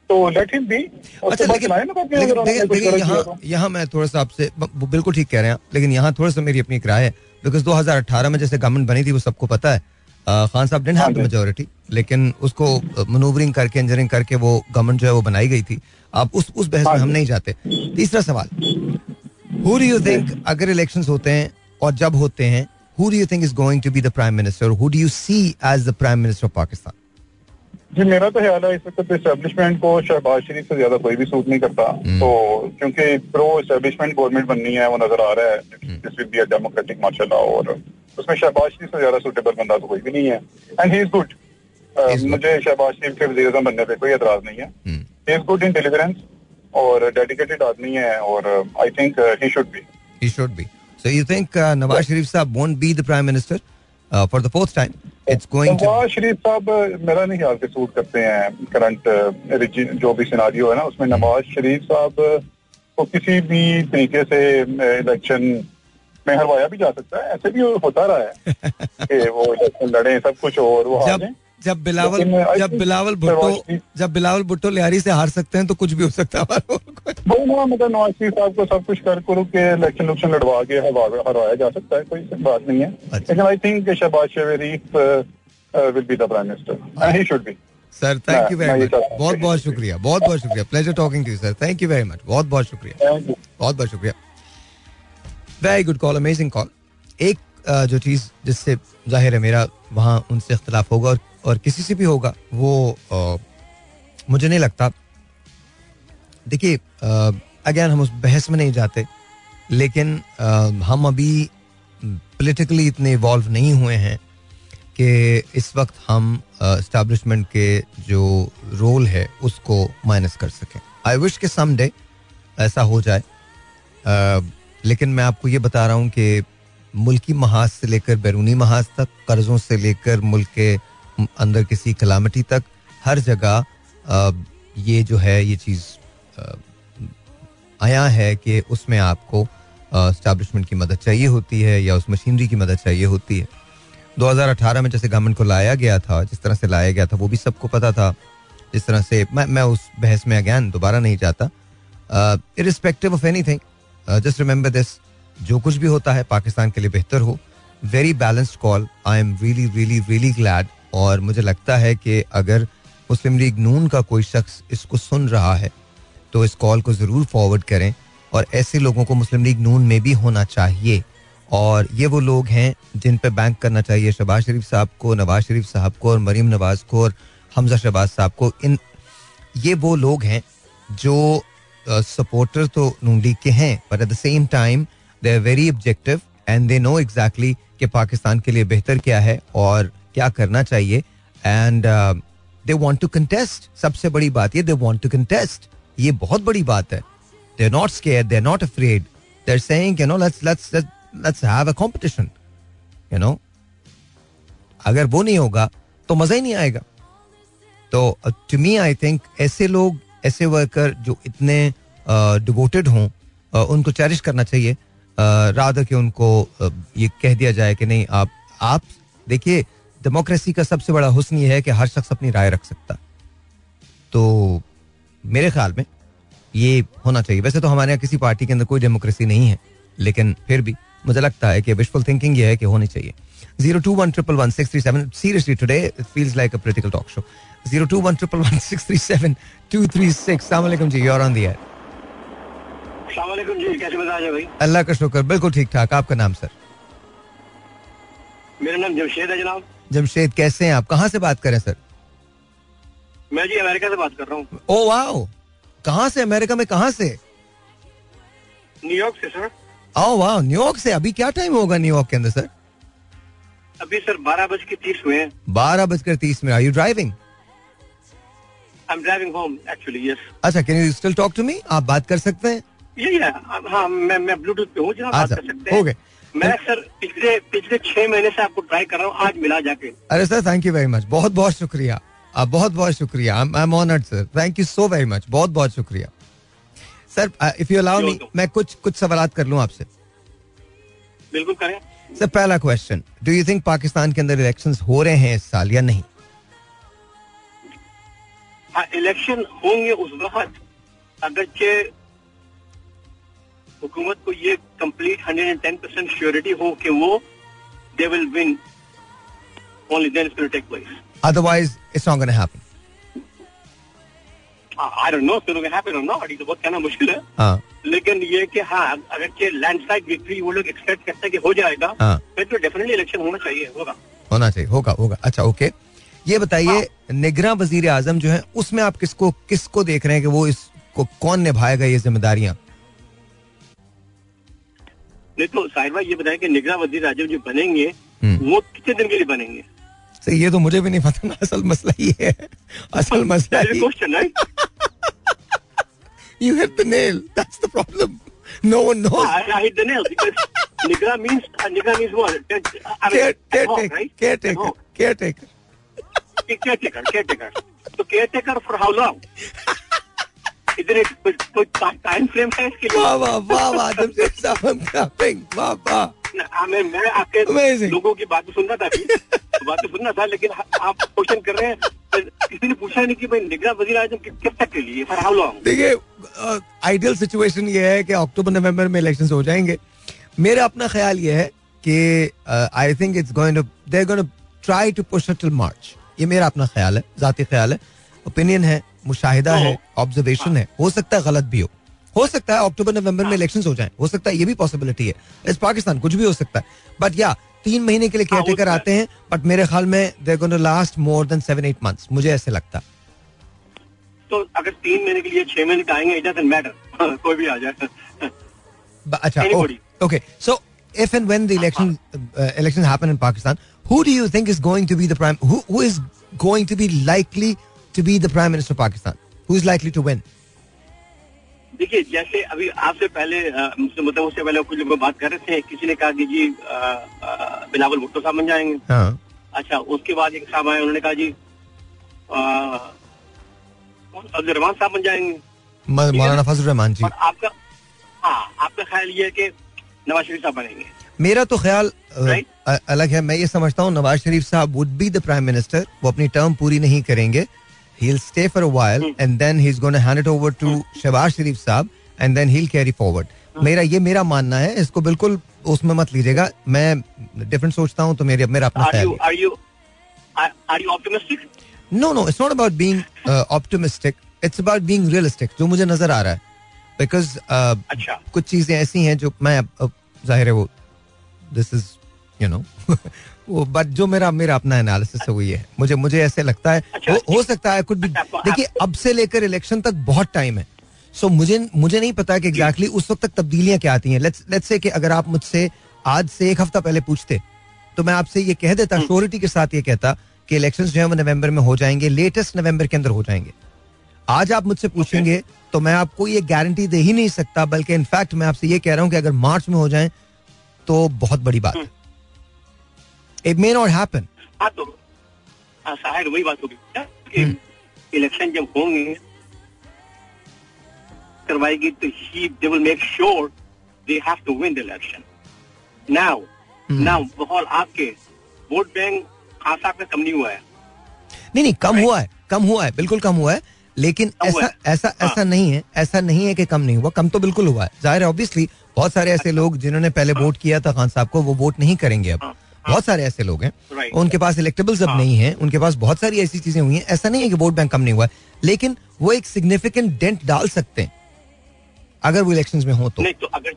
तो लेट हिम भी अच्छा लेकिन देखिए यहाँ तो। यहाँ मैं थोड़ा सा आपसे बिल्कुल ठीक कह रहे हैं लेकिन यहाँ थोड़ा सा मेरी अपनी एक राय है बिकॉज़ 2018 में जैसे गवर्नमेंट बनी थी वो सबको पता है। खान साहब डेंट हैव हाँ। मेजोरिटी लेकिन उसको मनूवरिंग करके इंजीनियरिंग करके वो गवर्नमेंट जो है वो बनाई गई थी। आप उस उस बहस में हाँ हम नहीं जाते। तीसरा सवाल हु डू यू थिंक अगर इलेक्शंस होते हैं और जब होते हैं who do you think is going to be the prime minister who do you see as the prime minister of Pakistan जी मेरा तो ख्याल है इस वक्त इस्टेब्लिशमेंट को शहबाज शरीफ से ज़्यादा कोई भी सूट नहीं करता। हम्म। तो क्योंकि प्रो इस्टेब्लिशमेंट गवर्नमेंट बननी है वो नज़र आ रहा है दिस विल बी डेमोक्रेटिक माशाल्लाह और उसमें शहबाज शरीफ से ज़्यादा सूटेबल बंदा तो कोई भी नहीं है। And he is good. मुझे शहबाज शरीफ के वज़ीर अजम बनने पर कोई एतराज़ नहीं है। He is good in deliverance और डेडिकेटेड आदमी है और I think he should be he should be. So you think uh, Nawaz Sharif Saab won't be the prime minister the fourth time it's going to Nawaz Sharif sahab मेरा नहीं ख्याल के suit करते हैं current जो भी scenario है ना उसमें नवाज़ शरीफ साहब को किसी भी तरीके से इलेक्शन में हरवाया भी जा सकता है। ऐसे भी होता रहा है कि वो इलेक्शन लड़े सब कुछ और वो हार जब बिलावल जब बिलावल भुट्टो जब बिलावल भुट्टो लियारी से हार सकते हैं तो कुछ भी हो सकता है मतलब नवाज़ शरीफ साहब को सब कुछ कर करो के इलेक्शन उलेक्शन लड़वा के जा सकता है कोई बात नहीं है। अच्छा। लेकिन I think Shahbaz Sharif will be the prime minister and he should be sir thank you very much बहुत बहुत शुक्रिया बहुत बहुत शुक्रिया। Pleasure talking to sir thank you very much बहुत बहुत शुक्रिया। बहुत बहुत शुक्रिया। Very good call amazing call एक जो चीज़ जिससे ज़ाहिर है मेरा वहाँ उनसे इख्तलाफ होगा और, और किसी से भी होगा वो अ, मुझे नहीं लगता। देखिए अगेन हम उस बहस में नहीं जाते लेकिन अ, हम अभी पॉलिटिकली इतने इवॉल्व नहीं हुए हैं कि इस वक्त हम इस्टेब्लिशमेंट के जो रोल है उसको माइनस कर सकें। आई विश के सम डे ऐसा हो जाए। अ, लेकिन मैं आपको ये बता रहा हूँ कि मुल्की महाज से लेकर बैरूनी महाज तक कर्जों से लेकर मुल्क के अंदर किसी कलामिटी तक, हर जगह ये जो है, ये चीज़ आया है कि उसमें आपको स्टैब्लिशमेंट की मदद चाहिए होती है या उस मशीनरी की मदद चाहिए होती है। 2018 में जैसे गवर्नमेंट को लाया गया था, जिस तरह से लाया गया था, वो भी सबको पता था। जिस तरह से, मैं मैं उस बहस में अगैन दोबारा नहीं जाता। Irrespective of anything just remember this जो कुछ भी होता है, पाकिस्तान के लिए बेहतर हो। Very balanced call I am really really really glad और मुझे लगता है कि अगर मुस्लिम लीग नून का कोई शख्स इसको सुन रहा है तो इस कॉल को ज़रूर फॉरवर्ड करें और ऐसे लोगों को मुस्लिम लीग नून में भी होना चाहिए। और ये वो लोग हैं जिन पर बैंक करना चाहिए शहबाज शरीफ साहब को, नवाज़ शरीफ साहब को और मरीम नवाज़ को और हमजा शहबाज साहब को। इन, ये वो लोग हैं जो सपोर्टर तो नून लीग के हैं पर at the same time they are very objective and they know exactly कि पाकिस्तान के लिए बेहतर क्या है और क्या करना चाहिए? And they want to contest सबसे बड़ी बात ये दे वांट टू कंटेस्ट ये बहुत बड़ी बात है। They are not scare they are not afraid they are saying you know let's let's let's have a competition you know अगर वो नहीं होगा तो मज़ा ही नहीं आएगा। तो टू मी आई थिंक ऐसे लोग ऐसे वर्कर जो इतने डिवोटेड uh, हों uh, उनको चेरिश करना चाहिए। Uh, रादर कि उनको uh, ये कह दिया जाए कि नहीं आप आप देखिए डेमोक्रेसी का सबसे बड़ा हुस्न ये है कि हर शख्स अपनी राय रख सकता। तो मेरे ख्याल में ये होना चाहिए। वैसे तो हमारे यहाँ किसी पार्टी के अंदर कोई डेमोक्रेसी नहीं है लेकिन फिर भी मुझे लगता है कि विशफुल थिंकिंग ये है कि होनी चाहिए। Zero two one triple one six three seven seriously today feels like a political talk show zero two one triple one six three seven two three six ji your on the air अल्लाह का शुक्र बिल्कुल ठीक ठाक। आपका नाम sir? मेरा नाम जमशेद है जनाब। जमशेद कैसे हैं आप? कहाँ से बात करें सर? मैं जी अमेरिका से बात कर रहा हूँ। Oh wow! कहाँ से? अमेरिका में कहाँ से? न्यूयॉर्क से सर। ओ वाओ न्यूयॉर्क से। अभी क्या टाइम होगा न्यूयॉर्क के अंदर सर? अभी सर बारह बज के तीस हुए हैं। बारह बजकर तीस में। Are you driving I am driving home actually yes अच्छा can you still talk to me आप बात कर सकते हैं? यही है हाँ मैं मैं ब्लूटूथ पे हूँ जनाब बात अच्छा, कर सकते हैं। गए। मैं सर पिछले पिछले छह महीने से आपको ट्राई कर रहा हूँ आज मिला जाके। अरे sir thank you very much बहुत बहुत शुक्रिया। आप बहुत बहुत शुक्रिया। I am honoured sir thank you so very much बहुत बहुत शुक्रिया। Sir if you allow me मैं कुछ कुछ सवाल कर लूँ आपसे? बिल्कुल करें। सर पहला question do you think Pakistan के अंदर इलेक्शन हो रहे हैं इस साल या नहीं? हाँ इलेक्शन होंगे उस वक्त अगरचे हुकूमत को ये complete hundred and ten percent surety हो कि वो they will win only then it's take place otherwise it's not gonna happen I don't know if it happen or not ये तो बहुत कहना मुश्किल है। हाँ। लेकिन ये कि हाँ अगर के लैंडस्लाइड विक्ट्री वो लोग एक्सपेक्ट करते हैं कि हो जाएगा हाँ। फिर तो डेफिनेटली इलेक्शन होना चाहिए होगा। होना चाहिए होगा होगा। अच्छा ओके। ये बताइए निगरान वज़ीर आज़म जो है उसमें आप किसको किसको देख रहे हैं कि वो इसको कौन निभाएगा ये जिम्मेदारियाँ? नहीं तो साहिर भाई ये बताया कि निगरान वज़ीर आज़म जो बनेंगे हम्म। वो कितने दिन के लिए बनेंगे सर ये तो मुझे भी नहीं पता ना असल मसला ये है असल मसला ये question right you have the nail that's the problem no one knows I, I hit the nail because Nigra means uh, Nigra means what? I mean, at home, right? At caretaker home. Caretaker Caretaker, caretaker. So caretaker for how long? It कोई time frame है इसके लिए? वाह वाह वाह वाह आदम से साहब वाह वाह। I mean, मैं आपके Amazing. लोगों की बात सुन रहा था अभी। बात सुनना था लेकिन आप क्वेश्चन कर रहे हैं किसी ने पूछा नहीं कि भाई निगरान वज़ीर आज़म कब तक के लिए फॉर हाउ लॉन्ग देखिए आइडियल सिचुएशन ये है कि अक्टूबर नवंबर में इलेक्शन हो जाएँगे। मेरा अपना ख्याल ये है कि I think it's going to they going to try to push till March ये मेरा अपना ख्याल है जाती ख्याल है ओपिनियन है। मुशाहिदा है ऑब्जर्वेशन है। हो सकता है गलत भी हो। हो सकता है अक्टूबर नवंबर में इलेक्शंस हो जाएँ। हो सकता है ये भी पॉसिबिलिटी है। इस पाकिस्तान कुछ भी हो सकता है। बट या तीन महीने के लिए हाँ, हो है। आते हैं बट मेरे ख्याल में they going to last more than seven eight months मुझे ऐसे लगता। तो अगर तीन महीने के लिए छह महीने का आएँगे इट डजंट मैटर कोई भी आ जाए। But, acha, Anybody. okay. So if and when the election uh, elections happen in Pakistan, who do you think is going to be the prime? Who who is going to be likely to be the prime minister of Pakistan? Who is likely to win? देखिए जैसे अभी आपसे पहले मुझसे मतलब उससे पहले कुछ लोग बात कर रहे थे किसी ने कहा कि जी बिलावल भुट्टो साहब बन जाएँगे। हाँ। अच्छा उसके बाद एक साहब आए उन्होंने कहा जी अब्दुल रहमान साहब बन जाएँगे। मौलाना फजल रहमान जी आपका हाँ आपका ख्याल ये है कि नवाज़ शरीफ साहब बनेंगे। मेरा तो ख्याल अलग है। मैं ये समझता हूँ Nawaz Sharif sahab would be the prime minister वो अपनी टर्म पूरी नहीं करेंगे। He'll stay for a while and then he's going to hand it over to Shahbaz Sharif साहब and then he'll carry forward. मेरा ये मेरा मानना है इसको बिल्कुल उसमें मत लीजिएगा। मैं डिफरेंट सोचता हूँ तो मेरे मेरा अपना ख्याल no no it's not about being optimistic it's about being realistic जो मुझे नज़र आ रहा है। बिकॉज़ अच्छा। कुछ चीज़ें ऐसी हैं जो मैं ज़ाहिर है वो दिस इज़ यू नो वो बट जो मेरा मेरा अपना एनालिसिस है वो ये है। मुझे मुझे ऐसे लगता है। अच्छा, हो, हो सकता है कुछ भी। अच्छा, देखिए अब से लेकर इलेक्शन तक बहुत टाइम है। सो मुझे मुझे नहीं पता कि एग्जैक्टली उस वक्त तक तब्दीलियाँ क्या आती हैं। लेट्स लेट्स से कि अगर आप मुझसे आज से एक हफ़्ता पहले पूछते तो मैं आपसे ये कह देता श्योरिटी के साथ ये कहता कि इलेक्शन जो है वो नवंबर में हो जाएँगे लेटेस्ट नवंबर के अंदर हो जाएँगे। आज आप मुझसे पूछेंगे तो मैं आपको ये गारंटी दे ही नहीं सकता बल्कि इनफैक्ट मैं आपसे ये कह रहा हूँ कि अगर मार्च में हो जाए तो बहुत बड़ी बात है। इट मे नॉट हैपन हाँ हाँ, वही बात होगी। इलेक्शन जब होंगे करवाएगी तो ही they will make sure they have to win the election now now आपके वोट बैंक खासा आपका कम नहीं हुआ है। नहीं नहीं कम हुआ है कम हुआ है बिल्कुल कम हुआ है लेकिन ऐसा है। ऐसा हाँ। ऐसा नहीं है ऐसा नहीं है कि कम नहीं हुआ कम तो बिल्कुल हुआ है। ज़ाहिर है ऑब्वियसली बहुत सारे ऐसे लोग जिन्होंने पहले वोट किया था खान साहब को वो वोट नहीं करेंगे अब। हाँ, बहुत सारे ऐसे लोग हैं। उनके पास इलेक्टेबल्स अब नहीं है। उनके पास बहुत सारी ऐसी चीज़ें हुई हैं। ऐसा नहीं है कि वोट बैंक कम नहीं हुआ है लेकिन वो एक सिग्निफिकेंट डेंट डाल सकते हैं। अगर वो इलेक्शंस में हो तो। नहीं तो अगर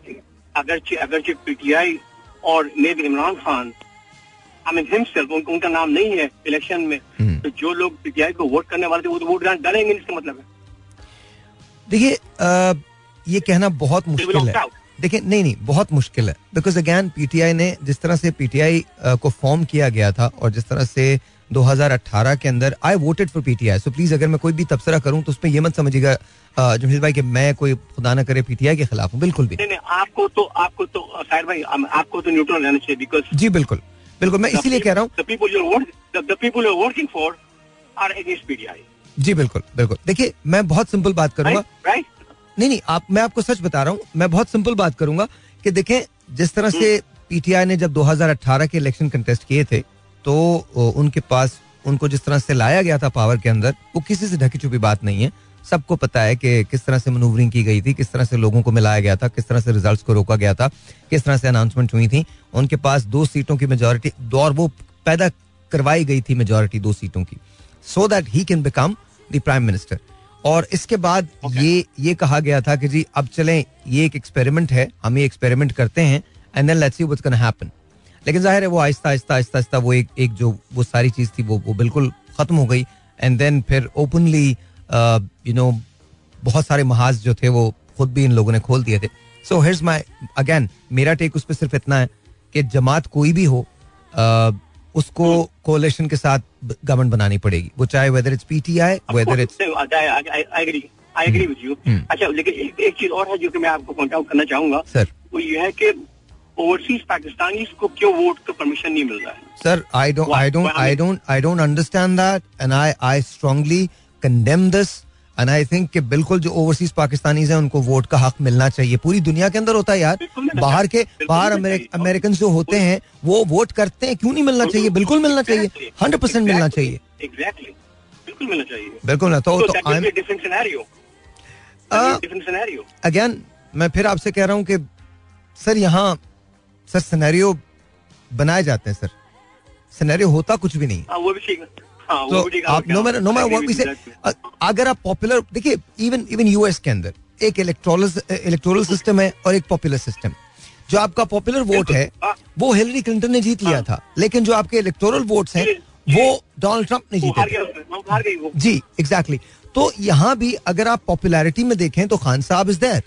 अगर अगर पीटीआई और maybe Imran Khan I mean himself उनका उनका नाम नहीं है इलेक्शन में हम्म। तो जो लोग पीटीआई को वोट करने वाले थे वो तो वोट डालेंगे इसका मतलब है। देखिए ये कहना बहुत मुश्किल है. देखिए नहीं नहीं बहुत मुश्किल है। बिकॉज़ अगैन पीटीआई ने जिस तरह से पीटीआई को फॉर्म किया गया था और जिस तरह से 2018 के अंदर I voted for PTI so please अगर मैं कोई भी तबसरा करूँ तो उसमें ये मत समझिएगा जमशेद भाई कि मैं कोई खुदा ना करे पीटीआई के खिलाफ हूँ। बिल्कुल भी। नहीं नहीं आपको तो आपको तो साहिर भाई आपको तो न्यूट्रल रहना चाहिए बिकॉज़ जी बिल्कुल। बिल्कुल मैं इसीलिए कह रहा हूँ the people you vote the people you working for are against PTI जी बिल्कुल बिल्कुल। देखिए मैं बहुत सिंपल बात करूँगा। राइट नहीं नहीं आप मैं आपको सच बता रहा हूँ मैं बहुत सिंपल बात करूँगा कि देखें जिस तरह से पीटीआई ने जब 2018 के इलेक्शन कंटेस्ट किए थे तो उनके पास उनको जिस तरह से लाया गया था पावर के अंदर वो किसी से ढकी छुपी बात नहीं है। सबको पता है कि किस तरह से मनूवरिंग की गई थी किस तरह से लोगों को मिलाया गया था किस तरह से रिजल्ट्स को रोका गया था किस तरह से अनाउंसमेंट हुई थी। उनके पास दो सीटों की मेजोरिटी और वो पैदा करवाई गई थी मेजोरिटी दो सीटों की so that he can become the prime minister और इसके बाद okay. ये ये कहा गया था कि जी अब चलें ये एक एक्सपेरिमेंट है हम ये एक्सपेरिमेंट करते हैं and then let's see what's gonna happen लेकिन ज़ाहिर है वो आहिस्ता आहिस्ता आहिस्ता आहिस्ता वो एक एक जो वो सारी चीज़ थी वो वो बिल्कुल खत्म हो गई एंड देन फिर ओपनली यू नो बहुत सारे महाज जो थे वो खुद भी इन लोगों ने खोल दिए थे सो हियर्स माय अगेन मेरा टेक उस पर सिर्फ़ इतना है कि जमात कोई भी हो uh, उसको कोलेशन के साथ गवर्नमेंट बनानी पड़ेगी। वो चाहे whether it's PTI whether it's I agree with you अच्छा लेकिन एक, एक चीज़ और है जो कि मैं आपको पॉइंट आउट करना चाहूँगा। सर वो ये है कि ओवरसीज पाकिस्तानी को क्यों वोट का परमिशन नहीं मिल रहा है? Sir I don't, Why- I I why- I don't, I don't understand that, and I, I strongly condemn this. And I think कि बिल्कुल जो ओवरसीज पाकिस्तानीज हैं उनको वोट का हक मिलना चाहिए। पूरी दुनिया के अंदर होता है यार। बाहर के बाहर। अमेरिकन जो होते हैं वो वोट करते हैं। क्यों नहीं मिलना चाहिए? बिल्कुल मिलना चाहिए। हंड्रेड परसेंट मिलना चाहिए। बिल्कुल मिलना चाहिए। बिल्कुल ना तो, So तो. Uh. अगेन मैं फिर आपसे कह रहा हूँ कि सर यहाँ सर सिनेरियो बनाए जाते हैं सर। सिनेरियो होता कुछ भी नहीं। हाँ वो भी ठीक है। तो है आप no matter no matter what we say अगर आप पॉपुलर देखिए इवन इवन यूएस के अंदर एक इलेक्ट्रोल इलेक्टोरल सिस्टम है और एक पॉपुलर सिस्टम जो आपका पॉपुलर वोट है हाँ। वो हिलरी क्लिंटन ने जीत लिया था लेकिन जो आपके इलेक्टोरल वोट्स हैं वो डोनाल्ड ट्रंप ने जीते जी एग्जैक्टली तो यहाँ भी अगर आप पॉपुलैरिटी में देखें तो Khan sahab is there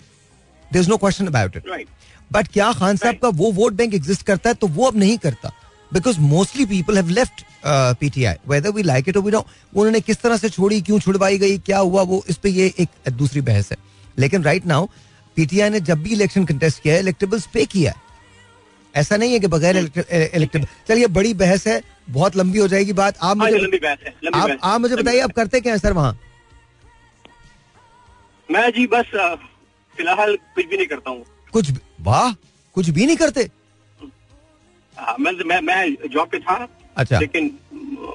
there is no question about it but क्या खान साहब का वो वोट बैंक एग्जिस्ट करता है तो वो अब नहीं करता। Because mostly people have left PTI whether we like it we don't उन्होंने किस तरह से छोड़ी क्यों छुड़वाई गई क्या हुआ वो इस पे ये एक दूसरी बहस है। लेकिन राइट नाउ पीटीआई ने जब भी इलेक्शन कंटेस्ट किया है इलेक्टेबल्स पे किया है। ऐसा नहीं है कि बगैर इलेक्टेबल चलिए बड़ी बहस है बहुत लंबी हो जाएगी बात। आप हाँ, मुझे लंबी बहस है लंबी आप आप मुझे बताइए आप करते क्या है सर वहाँ? मैं जी बस फ़िलहाल कुछ भी नहीं करता हूँ। कुछ वाह कुछ भी नहीं करते? मैं मैं मैं जॉब पे था अच्छा। लेकिन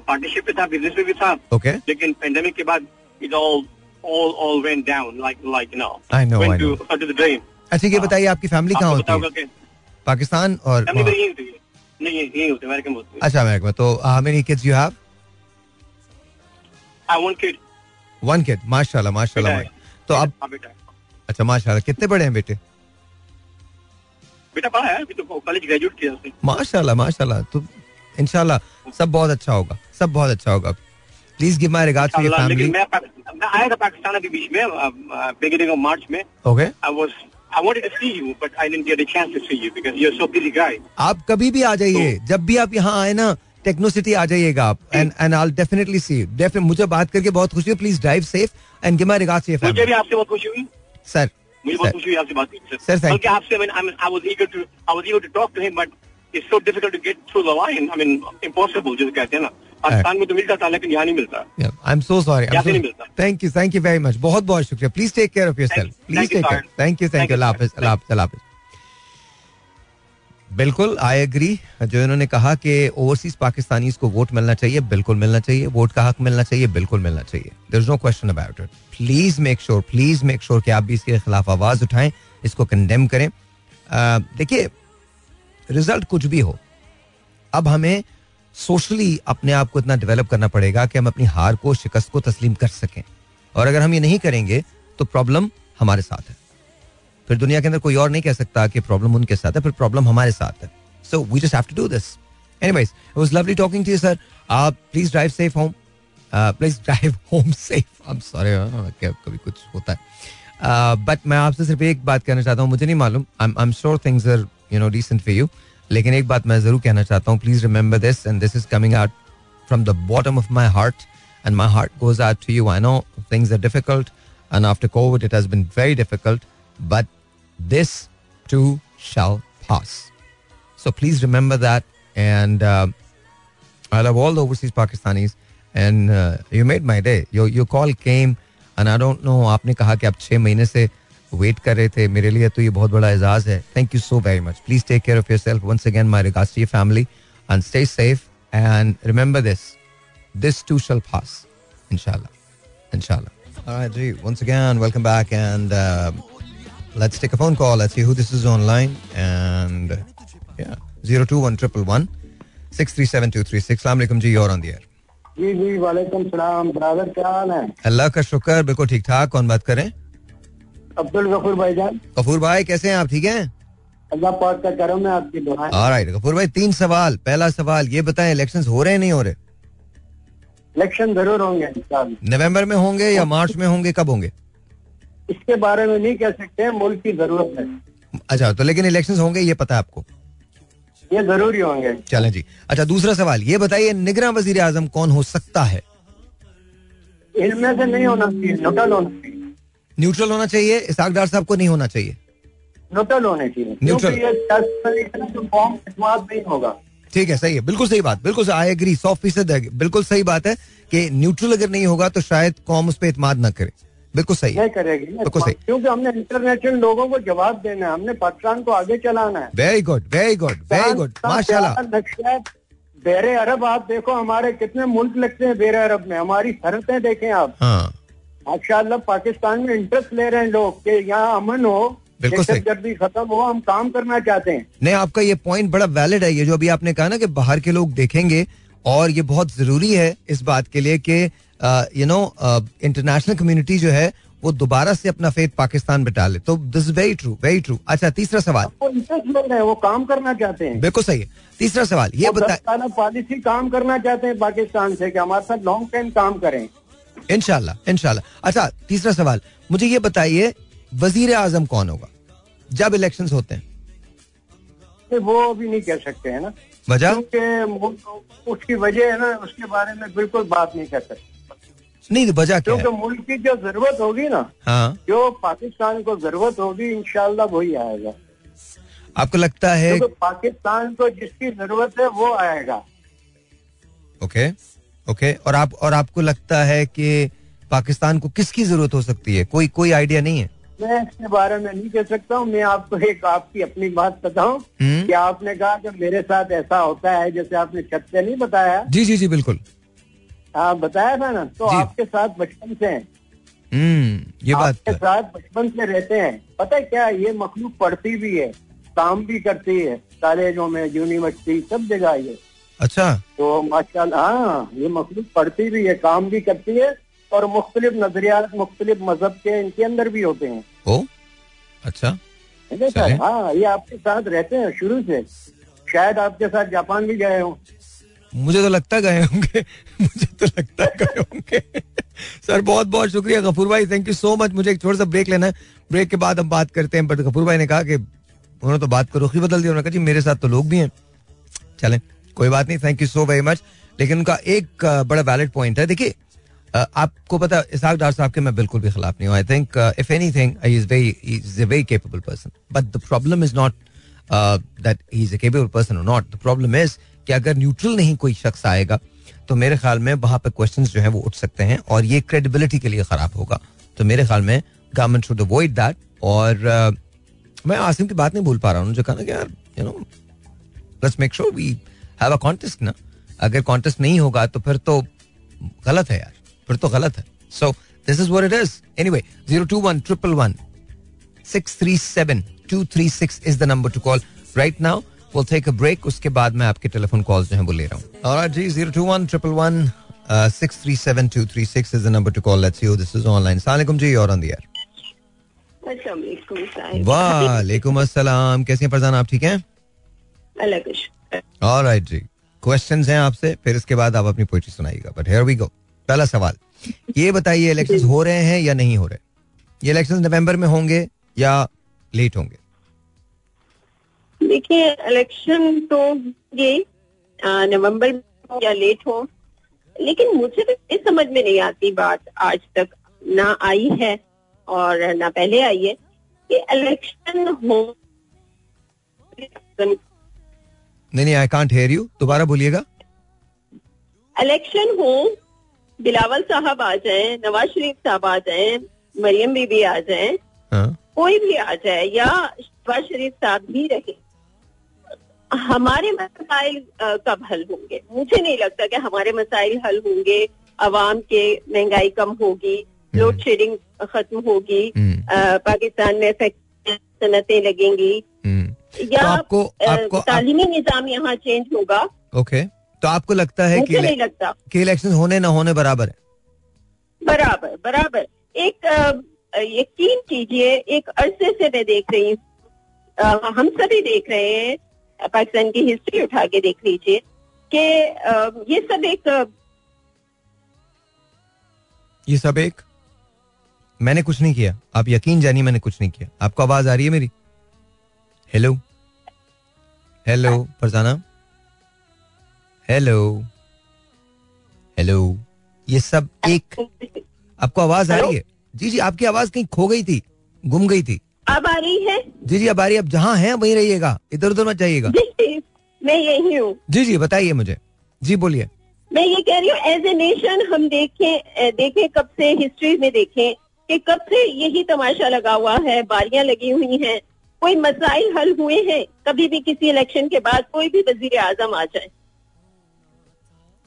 पार्टनरशिप पे था बिज़नेस में भी था ओके लेकिन पेंडेमिक के बाद it all all all went down like like no to know. to अच्छा ये बताइए आपकी फैमिली कहाँ होती है? पाकिस्तान और है। है है। अच्छा अमेरिका में। तो how many kids you have I want kid one kid माशाल्लाह माशाल्लाह। है। तो अब हाँ। अच्छा माशाल्लाह कितने बड़े हैं बेटे? बेटा पढ़ा है अभी तो कॉलेज ग्रेजुएट किया उसने। माशाल्लाह माशाल्लाह। तो इंशाल्लाह सब बहुत अच्छा होगा सब बहुत अच्छा होगा please give my regards to your family मैं मैं आया था पाकिस्तान अभी बीच में बिगिनिंग ऑफ़ मार्च में। Okay I was I wanted to see you but I didn't get a chance to see you because you are so busy guy आप कभी भी आ जाइए तो- जब भी आप यहाँ आए ना टेक्नो सिटी आ जाइएगा आप and and I definitely see definite मुझे बात करके बहुत खुशी हुई please drive safe and give my regards to your family मुझे भी आपसे बहुत खुशी हुई। सर मुझे बहुत खुशी हुई आपसे बात Sir, बल्कि आपसे I was eager to I was eager to talk to him but it's so difficult to get through the line I mean impossible जिसे कहते हैं ना। पाकिस्तान में तो मिलता था लेकिन यहाँ नहीं मिलता। आई एम सो सॉरी यहाँ नहीं मिलता। Thank you thank you very much बहुत बहुत शुक्रिया please take care of yourself please take care thank you thank you अल्लाह हाफिज अल्लाह हाफिज बिल्कुल आई एग्री जो इन्होंने कहा कि ओवरसीज पाकिस्तानीज को वोट मिलना चाहिए, बिल्कुल मिलना चाहिए. वोट का हक मिलना चाहिए, बिल्कुल मिलना चाहिए. There is no question about it please make sure please make sure कि आप भी इसके खिलाफ आवाज़ उठाएँ, इसको कंडेम करें. देखिए रिज़ल्ट कुछ भी हो, अब हमें सोशली अपने आप को इतना डेवलप करना पड़ेगा कि हम अपनी हार को, शिकस्त को तस्लीम कर सकें। और अगर हम ये नहीं करेंगे तो प्रॉब्लम हमारे साथ है। फिर दुनिया के अंदर कोई और नहीं कह सकता कि प्रॉब्लम उनके साथ है फिर प्रॉब्लम हमारे साथ है। So we just have to do this anyways it was lovely talking to you sir आप please drive safe home please drive home safe I am sorry कभी कुछ होता है। बट uh, मैं आपसे सिर्फ़ एक बात कहना चाहता हूँ मुझे नहीं मालूम। I am sure things are you know decent for you लेकिन एक बात मैं ज़रूर कहना चाहता हूँ please remember this and this is coming out from the bottom of my heart and my heart goes out to you. I know things are difficult, and after COVID, it has been very difficult, but this too shall pass. So please remember that. And uh, I love all the overseas Pakistanis, and uh, you made my day. Your your call came, and I don't know. आपने कहा कि आप छह महीने से wait कर रहे थे मेरे लिए तो ये बहुत बड़ा एजाज है thank you so very much please take care of yourself once again my regards to your family and stay safe and remember this this too shall pass inshallah inshallah all right gee, once again welcome back and uh, let's take a phone call. Let's see who this is online. And yeah 021 637 236 Assalamu alaikum ji you're on the air. जी जी वालेकुम सलाम। Brother क्या हाल है? अल्लाह का शुक्र बिल्कुल ठीक ठाक। कौन बात करें? अब्दुल गफूर भाईजान कपूर भाई कैसे हैं आप? ठीक हैं? अल्लाह पाक का करम है आपकी दुआएँ ऑलराइट कपूर भाई तीन सवाल। पहला सवाल ये बताएँ इलेक्शंस हो रहे हैं नहीं हो रहे? इलेक्शन ज़रूर होंगे। नवंबर में होंगे या मार्च में होंगे कब होंगे? इसके बारे में नहीं कह सकते हैं मुल्क की ज़रूरत है। अच्छा तो लेकिन इलेक्शन होंगे ये पता है आपको? ये ज़रूरी होंगे। चले जी। अच्छा दूसरा सवाल ये बताइए निगरान वज़ीर आज़म कौन हो सकता है? इनमें से नहीं होना चाहिए न्यूट्रल होना चाहिए। न्यूट्रल होना चाहिए इसाक डार साहब को नहीं होना चाहिए? न्यूट्रल होने चाहिए न्यूट्रल। होगा। ठीक है सही है बिल्कुल सही बात बिल्कुल आई एग्री सौ फ़ीसद बिल्कुल सही बात है कि न्यूट्रल अगर नहीं होगा तो शायद कौम उस पर इतमाद ना करे। बिल्कुल सही नहीं करेगी। बिल्कुल सही। क्योंकि हमने इंटरनेशनल लोगों को जवाब देना है हमने पाकिस्तान को आगे चलाना है। Very good very good very good माशाल्लाह। बेरे अरब आप देखो हमारे कितने मुल्क लगते हैं बेरे अरब में हमारी सरहदें देखें आप। हाँ। माशाल्लाह पाकिस्तान में इंटरेस्ट ले रहे हैं लोग कि यहाँ अमन हो बिल्कुल सही। दहशतगर्दी खत्म हो हम काम करना चाहते हैं। नहीं आपका ये पॉइंट बड़ा वैलिड है ये जो अभी आपने कहा ना कि बाहर के लोग देखेंगे और ये बहुत ज़रूरी है इस बात के लिए कि यू नो इंटरनेशनल कम्युनिटी जो है वो दोबारा से अपना फेथ पाकिस्तान बिटा डाले। तो this very true very true अच्छा तीसरा सवाल। वो इंटरेस्ट ले हैं वो काम करना चाहते हैं। बिल्कुल सही है। तीसरा सवाल ये वो दस बता साल पॉलिसी काम करना चाहते हैं पाकिस्तान से कि हमारे साथ लॉन्ग टाइम काम करें। इनशाला इनशाला अच्छा तीसरा सवाल मुझे ये बताइए वज़ीर आज़म कौन होगा? जब इलेक्शन होते हैं। वो भी नहीं कह सकते हैं ना? वजह उसकी वजह है ना उसके बारे में बिल्कुल बात नहीं कर सकते। नहीं तो वजह क्या क्योंकि मुल्क की जो ज़रूरत होगी ना हाँ। जो पाकिस्तान को ज़रूरत होगी इंशाल्लाह वही आएगा। आपको लगता है पाकिस्तान को जिसकी ज़रूरत है वो आएगा। ओके ओके और आप और आपको लगता है कि पाकिस्तान को किसकी ज़रूरत हो सकती है? कोई कोई आइडिया नहीं है? मैं इसके बारे में नहीं कह सकता हूँ मैं आपको एक आपकी अपनी बात बताऊँ हम्म। कि आपने कहा कि मेरे साथ ऐसा होता है जैसे आपने छत से नहीं बताया। जी जी जी बिल्कुल। आप बताया था ना तो आपके साथ बचपन से हैं। हम्म ये बात आपके तो साथ बचपन से रहते हैं। पता है क्या ये मखलूक पढ़ती भी है काम भी करती है कॉलेजों में यूनिवर्सिटी सब जगह ये। अच्छा। तो माशाल्लाह हाँ ये मखलूक पढ़ती भी है काम भी करती है और मुख्तलिफ़ नजरियात मुख्तलिफ़ मज़हब के इनके अंदर भी होते हैं। ओ अच्छा। है। सर हाँ ये आपके साथ रहते हैं शुरू से। शायद आपके साथ जापान भी गए हों। मुझे तो लगता गए होंगे। मुझे तो लगता गए होंगे। सर बहुत बहुत शुक्रिया गफूर भाई। थैंक यू सो मच मुझे एक छोटा सा ब्रेक लेना है। ब्रेक के बाद हम बात करते हैं बट गफूर भाई ने कहा कि उन्होंने तो बात को रुखी बदल दिया। उन्होंने कहा जी मेरे साथ तो लोग भी हैं। चलें कोई बात नहीं। Thank you so very much लेकिन उनका एक बड़ा वैलिड पॉइंट है। देखिए आपको पता इसाक डार साहब के मैं बिल्कुल भी खिलाफ नहीं हूँ। I think if anything is very is very capable person but the problem is not that he is a capable person और नॉट द प्रॉब्लम इज़ कि अगर न्यूट्रल नहीं कोई शख्स आएगा तो मेरे ख्याल में वहाँ पे क्वेश्चन जो है वो उठ सकते हैं और ये क्रेडिबिलिटी के लिए खराब होगा। तो मेरे ख्याल में गवर्नमेंट शुड अवॉइड दैट और अ, मैं आसिम की बात नहीं भूल पा रहा हूँ। जो कहा ना कि यार you know let's make sure we have a contest ना। अगर कॉन्टेस्ट नहीं होगा तो फिर तो गलत है यार। फिर तो गलत है। So this is what it is anyway zero two one triple one six three seven two three six is the number to call right now we'll take a break. उसके बाद मैं आपके टेलीफोन कॉल्स जो हैं वो ले रहा हूँ और जी zero two one triple one six three seven two three six is the number to call let's you this is online सलाम जी और ऑन द एयर वालेकुम अस्सलाम कैसे हैं फरजान आप ठीक हैं? ऑलराइट जी क्वेश्चंस हैं आपसे फिर इसके बाद आप अपनी पोइट्री सुनाइएगा बट हियर वी गो पहला सवाल ये बताइए इलेक्शन हो रहे हैं या नहीं हो रहे? ये इलेक्शन नवंबर में होंगे या लेट होंगे? देखिए इलेक्शन तो ये नवंबर में हो या लेट हो लेकिन मुझे तो ये समझ में नहीं आती बात आज तक। ना आई है और ना पहले आई है कि इलेक्शन हो नहीं नहीं आई कांट हेयर यू दोबारा बोलिएगा। इलेक्शन हो बिलावल साहब आ जाए नवाज़ शरीफ साहब आ जाए मरियम बीबी आ जाए हाँ। कोई भी आ जाए या शहबाज शरीफ साहब भी रहे हमारे मसाइल कब हल होंगे? मुझे नहीं लगता कि हमारे मसाइल हल होंगे आवाम के महँगाई कम होगी लोड शेडिंग खत्म होगी हम्म, पाकिस्तान में सनतें लगेंगी। हम्म। या तो आपको आपको आप, तालीमी निज़ाम यहाँ चेंज होगा। ओके। तो आपको लगता है कि नहीं लगता। कि इलेक्शन होने ना होने बराबर है? बराबर बराबर। एक यकीन कीजिए एक अरसे से मैं देख रही हूँ। हम सभी देख रहे हैं पाकिस्तान की हिस्ट्री उठा के देख लीजिए कि ये सब एक ये सब एक? मैंने कुछ नहीं किया। आप यकीन जानिए मैंने कुछ नहीं किया। आपको आवाज़ आ रही है मेरी? Hello hello Farzana? Hello hello ये सब एक आपको आवाज़ आ रही है? जी जी आपकी आवाज़ कहीं खो गई थी गुम गई थी। अब आ रही है? जी जी अब आ रही है। अब जहाँ हैं वहीं रहिएगा। इधर उधर मत जाइएगा। जी जी, मैं यही हूँ। जी जी बताइए मुझे। जी बोलिए। मैं ये कह रही हूँ एज ए नेशन हम देखें देखें कब से हिस्ट्री में देखें कि कब से यही तमाशा लगा हुआ है बारियाँ लगी हुई हैं कोई मसाइल हल हुए हैं कभी भी किसी इलेक्शन के बाद कोई भी वज़ीर आज़म आ जाए।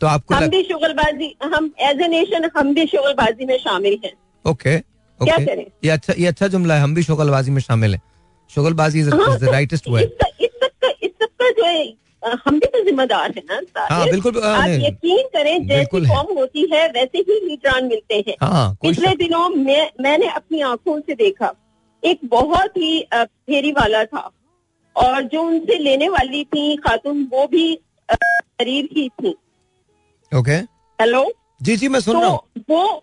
तो आपको हम. भी शुगलबाजी हम एज ए नेशन हम भी शुगलबाजी में शामिल हैं ओके क्या करें? ये अच्छा ये अच्छा जुमला है हम भी शुगलबाजी में शामिल हैं शुगलबाजी इज़ हाँ, the rightest word is is सब का इस सब का जो है हम भी तो जिम्मेदार है ना। हाँ, बिल्कुल, आप यकीन करें जैसी है। होती है वैसे ही लीडरान मिलते हैं हाँ पिछले दिनों मैं मैंने अपनी आँखों से देखा एक बहुत ही फेरी वाला था और जो उनसे लेने वाली थी खातून वो भी गरीब ही थी ओके हेलो जी जी मैं सुन रहा हूँ। तो वो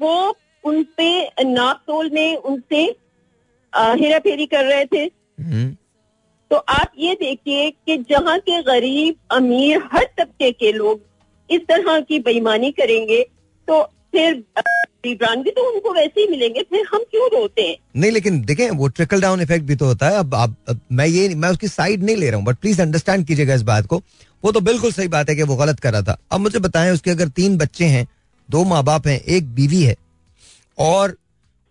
वो उनपे नाप तोल में उनसे हेरा फेरी कर रहे थे। हम्म, तो आप ये देखिए कि जहाँ के गरीब अमीर हर तबके के लोग इस तरह की बेईमानी करेंगे तो फिर भी तो उनको वैसे ही मिलेंगे फिर हम क्यों रोते हैं? नहीं लेकिन देखें वो ट्रिकल डाउन इफ़ेक्ट भी तो होता है। अब अब मैं ये मैं उसकी साइड नहीं ले रहा हूँ बट प्लीज़ अंडरस्टैंड कीजिएगा इस बात को। वो तो बिल्कुल सही बात है कि वो गलत कर रहा था। अब मुझे बताएँ उसके अगर तीन बच्चे हैं दो माँ बाप हैं एक बीवी है और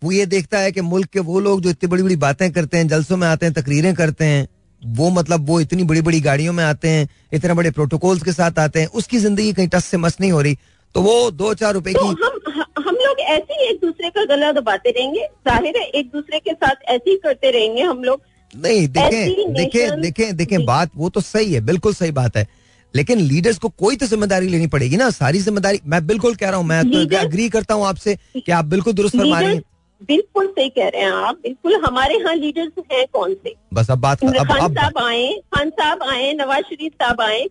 वो ये देखता है कि मुल्क के वो लोग जो इतनी बड़ी बड़ी बातें करते हैं जलसों में आते हैं तकरीरें करते हैं वो मतलब वो इतनी बड़ी बड़ी गाड़ियों में आते हैं इतने बड़े प्रोटोकॉल्स के साथ आते हैं उसकी ज़िंदगी कहीं टस से मस नहीं हो रही। तो वो दो चार रुपए तो की हम हम लोग ऐसे ही एक दूसरे का गला दबाते रहेंगे। ज़ाहिर है एक दूसरे के साथ ऐसे ही करते रहेंगे हम लोग। नहीं देखें देखें देखें देखें बात वो तो सही है बिल्कुल सही बात है। लेकिन लीडर्स को कोई तो ज़िम्मेदारी लेनी पड़ेगी ना सारी ज़िम्मेदारी मैं बिल्कुल कह रहा हूँ मैं तो Leaders- अग्री करता हूँ आपसे कि आप बिल्कुल दुरुस्त फरमा रही हैं। बिल्कुल सही कह रहे हैं आप बिल्कुल हमारे यहाँ लीडर्स हैं कौन से? बस अब बात अब खान साहब आए खान साहब आए नवाज़ शरीफ साहब आए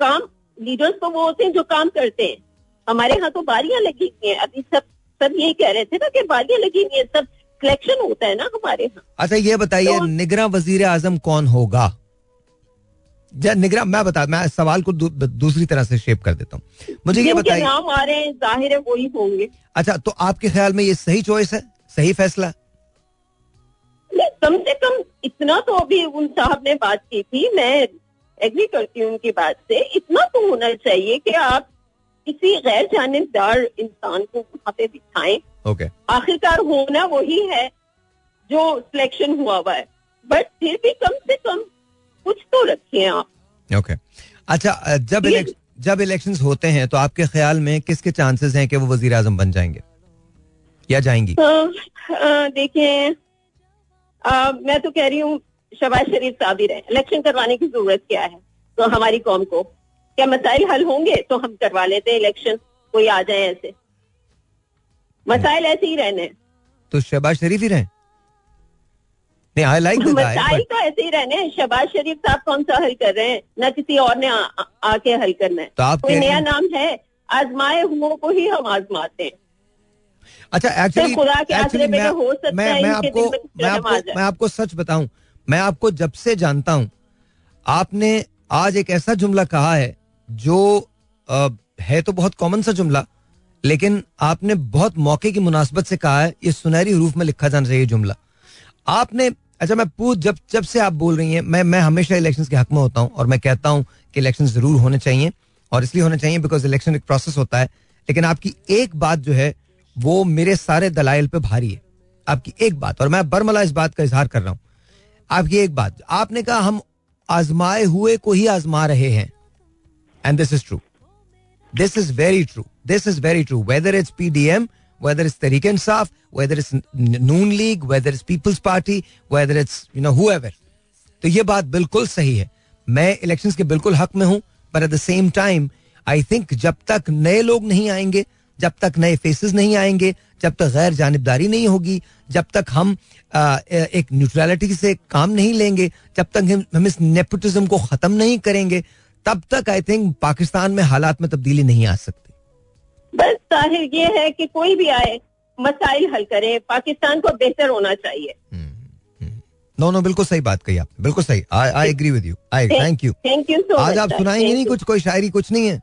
काम लीडर्स तो वो होते हैं जो काम करते हैं। हमारे यहाँ तो बारियाँ लगी हुई हैं। अभी सब सब यही कह रहे थे ना कि बारियाँ लगी हुई हैं सब सिलेक्शन होता है ना हमारे यहाँ। अच्छा ये बताइए तो- निगरा वज़ीर आज़म कौन होगा? निगरा मैं बता मैं सवाल को दू, दूसरी तरह से शेप कर देता हूँ। मुझे ये बताइए। नाम आ रहे हैं ज़ाहिर है वही होंगे। अच्छा तो आपके ख्याल में ये सही चॉइस है? सही फैसला? कम से कम इतना तो अभी उन साहब ने बात की थी मैं एग्री करती हूँ उनकी बात से। इतना तो होना चाहिए कि आप किसी गैर जानबदार इंसान को वहाँ पे बिठाएँ। ओके आखिरकार होना वही है जो सिलेक्शन हुआ हुआ है। बट फिर भी कम से कम कुछ तो रखिए आप। ओके अच्छा जब जब इलेक्शंस होते हैं तो आपके ख्याल में किसके चांसेस हैं कि वो वज़ीर आज़म बन जाएँगे? या जाएँगी? देखें अ, मैं तो कह रही हूँ शबाज शरीफ साहब ही। रहे इलेक्शन करवाने की ज़रूरत क्या है? तो हमारी कौम को। क्या मसाइल हल होंगे तो हम करवा लेते हैं इलेक्शन कोई आ जाए ऐसे। मसाइल ऐसे ही रहने। तो शहबाज शरीफ ही रहे? नहीं आई लाइक मसाइल तो ऐसे ही रहने हैं। शबाज शरीफ साहब कौन सा हल कर रहे हैं ना किसी और ने आ, आ, आके हल करना है। तो आप कोई नया नाम है आजमाए हुओं को ही हम आजमाते हैं। अच्छा एक्चुअली आसरे एक्चुअली पे मैं मैं मैं आपको में आपको मैं आपको सच बताऊँ मैं आपको जब से जानता हूँ आपने आज एक ऐसा जुमला कहा है जो अ, है तो बहुत कॉमन सा जुमला लेकिन आपने बहुत मौके की मुनासबत से कहा है ये सुनहरी हरूफ में लिखा जाना चाहिए जुमला। आपने अच्छा मैं पूछ जब जब से आप बोल रही हैं मैं मैं हमेशा इलेक्शन के हक में होता हूँ और मैं कहता हूँ कि इलेक्शन ज़रूर होने चाहिए और इसलिए होने चाहिए बिकॉज़ इलेक्शन एक प्रोसेस होता है। लेकिन आपकी एक बात जो है वो मेरे सारे दलाइल पे भारी है। आपकी एक बात और मैं बरमला इस बात का इजहार कर रहा हूँ। आपकी एक बात आपने कहा हम आजमाए हुए को ही आजमा रहे हैं। And this is true This is very true. This is very true. Whether it's PDM, whether it's Tariq Insaf, whether it's Noon League, whether it's People's Party, whether it's you know whoever. तो ये बात बिल्कुल सही है मैं elections के बिल्कुल हक में हूँ पर at the same time I think जब तक नए लोग नहीं आएँगे जब तक नए फेसेस नहीं आएँगे जब तक गैर जानबदारी नहीं होगी जब तक हम आ, एक न्यूट्रलिटी से काम नहीं लेंगे जब तक हम, हम इस नेपोटिज्म को खत्म नहीं करेंगे तब तक आई थिंक पाकिस्तान में हालात में तब्दीली नहीं आ सकती बस ताहिर ये है कि कोई भी आए मसाइल हल करे पाकिस्तान को बेहतर होना चाहिए। नो नो बिल्कुल सही बात कही आप बिल्कुल सही। I I agree with you I thank you thank you आज आप सुनाएँगे नहीं कुछ कोई शायरी कुछ नहीं है?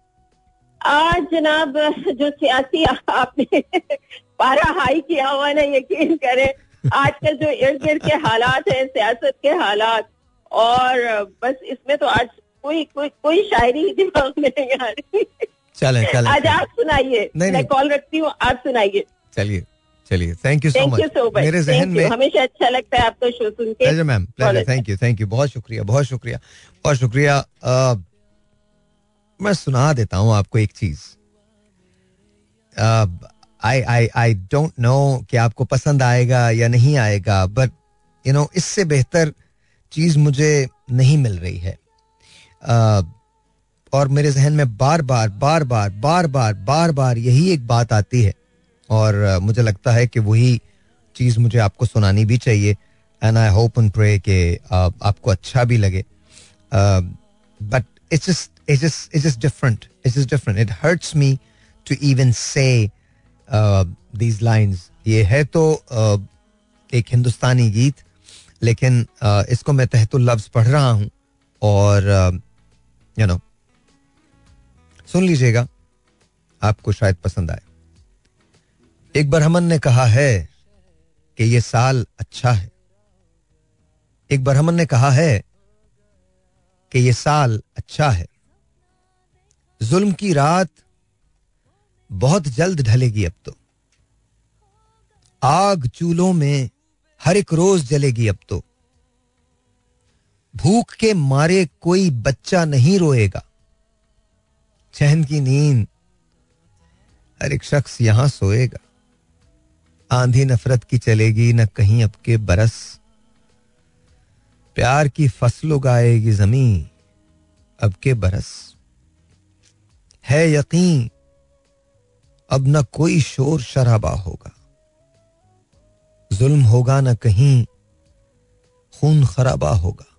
आज जनाब जो सियासी आपने पारा हाई किया हुआ ना यकीन करें आजकल जो इर्द गिर्द के हालात हैं सियासत के हालात और बस इसमें तो आज कोई कोई कोई शायरी दिमाग में नहीं आ रही। चले चले आज आप सुनाइए। नहीं, मैं कॉल रखती हूँ आप सुनाइए। चलिए चलिए। थैंक यू सो मच मेरे जहन में हमेशा अच्छा लगता है आपका शो सुन के। Ma'am thank you thank you बहुत शुक्रिया बहुत शुक्रिया। बहुत शुक्रिया। मैं सुना देता हूँ आपको एक चीज़। आई आई आई डोंट नो कि आपको पसंद आएगा या नहीं आएगा बट यू नो इससे बेहतर चीज़ मुझे नहीं मिल रही है। अ, और मेरे जहन में बार बार बार बार बार बार बार बार यही एक बात आती है। और मुझे लगता है कि वही चीज़ मुझे आपको सुनानी भी चाहिए। And I hope and pray कि आपको अच्छा भी लगे। But it's just it's different it's just different it hurts me to even say these lines ये है तो अ, एक हिंदुस्तानी गीत लेकिन अ, इसको मैं तहतुल लफ्ज पढ़ रहा हूँ। और यू नो सुन लीजिएगा, आपको शायद पसंद आए। एक बरहमन ने कहा है कि ये साल अच्छा है। एक बरहमन ने कहा है कि ये साल अच्छा है। जुल्म की रात बहुत जल्द ढलेगी अब तो। आग चूल्हों में हर एक रोज जलेगी अब तो। भूख के मारे कोई बच्चा नहीं रोएगा। चैन की नींद। हर एक शख्स यहाँ सोएगा। आंधी नफरत की चलेगी, न कहीं अब के बरस। प्यार की फ़सल उगाएगी ज़मीन, अब के बरस। है यकीन, अब न कोई शोर शराबा होगा। जुल्म होगा न कहीं, खून खराबा होगा।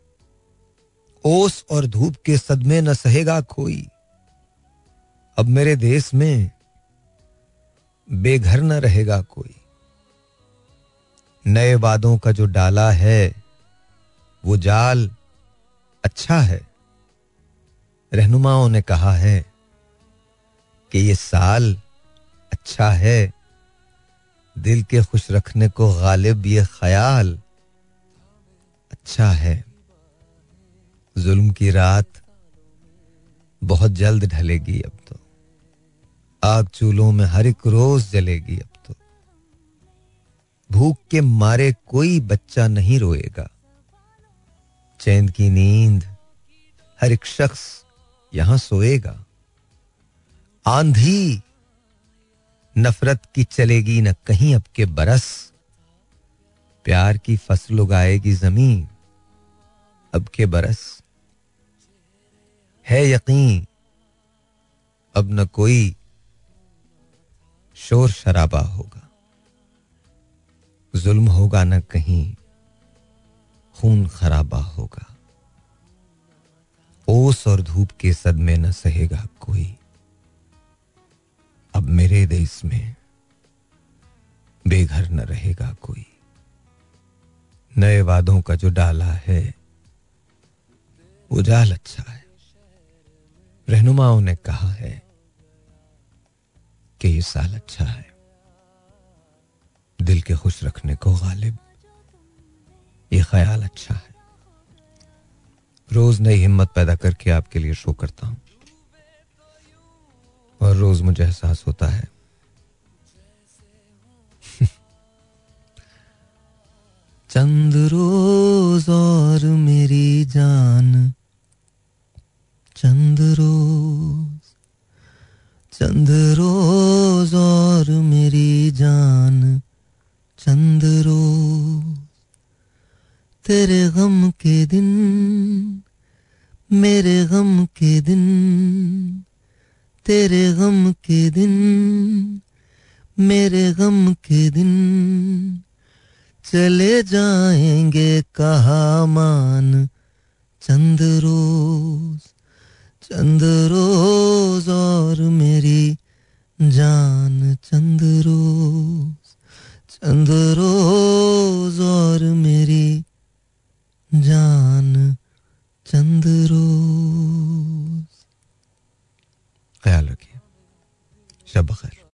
ओस और धूप के सदमे न सहेगा कोई। अब मेरे देश में बेघर न रहेगा कोई। नए वादों का जो डाला है, वो जाल अच्छा है। रहनुमाओं ने कहा है कि ये साल अच्छा है। दिल के खुश रखने को गालिब ये ख्याल अच्छा है। जुल्म की रात बहुत जल्द ढलेगी अब तो। आग चूल्हों में हर एक रोज जलेगी अब तो। भूख के मारे कोई बच्चा नहीं रोएगा। चैन की नींद हर एक शख्स यहाँ सोएगा। आंधी नफरत की चलेगी न कहीं अब के बरस। प्यार की फ़सल उगाएगी ज़मीन अब के बरस। है यकीन, अब न कोई शोर शराबा होगा। जुल्म होगा न कहीं, खून खराबा होगा। ओस और धूप के सदमे न सहेगा कोई। अब मेरे देश में बेघर न रहेगा कोई। नए वादों का जो डाला है वो जाल अच्छा है। रहनुमाओं ने कहा है कि ये साल अच्छा है। दिल के खुश रखने को गालिब। ये ख्याल अच्छा है। रोज नई हिम्मत पैदा करके आपके लिए शो करता हूँ। और रोज मुझे एहसास होता है। चंद रोज और मेरी जान। चंद रोज चंद रोज और मेरी जान। चंद रोज। तेरे गम के दिन, मेरे गम के दिन, तेरे गम के दिन, मेरे गम के दिन। चले जाएँगे कहा मान, चंद रोज। चंद रोज और मेरी जान चंद रोज। चंद रोज और मेरी जान चंद रोज। ख्याल रखिए। शब खैर।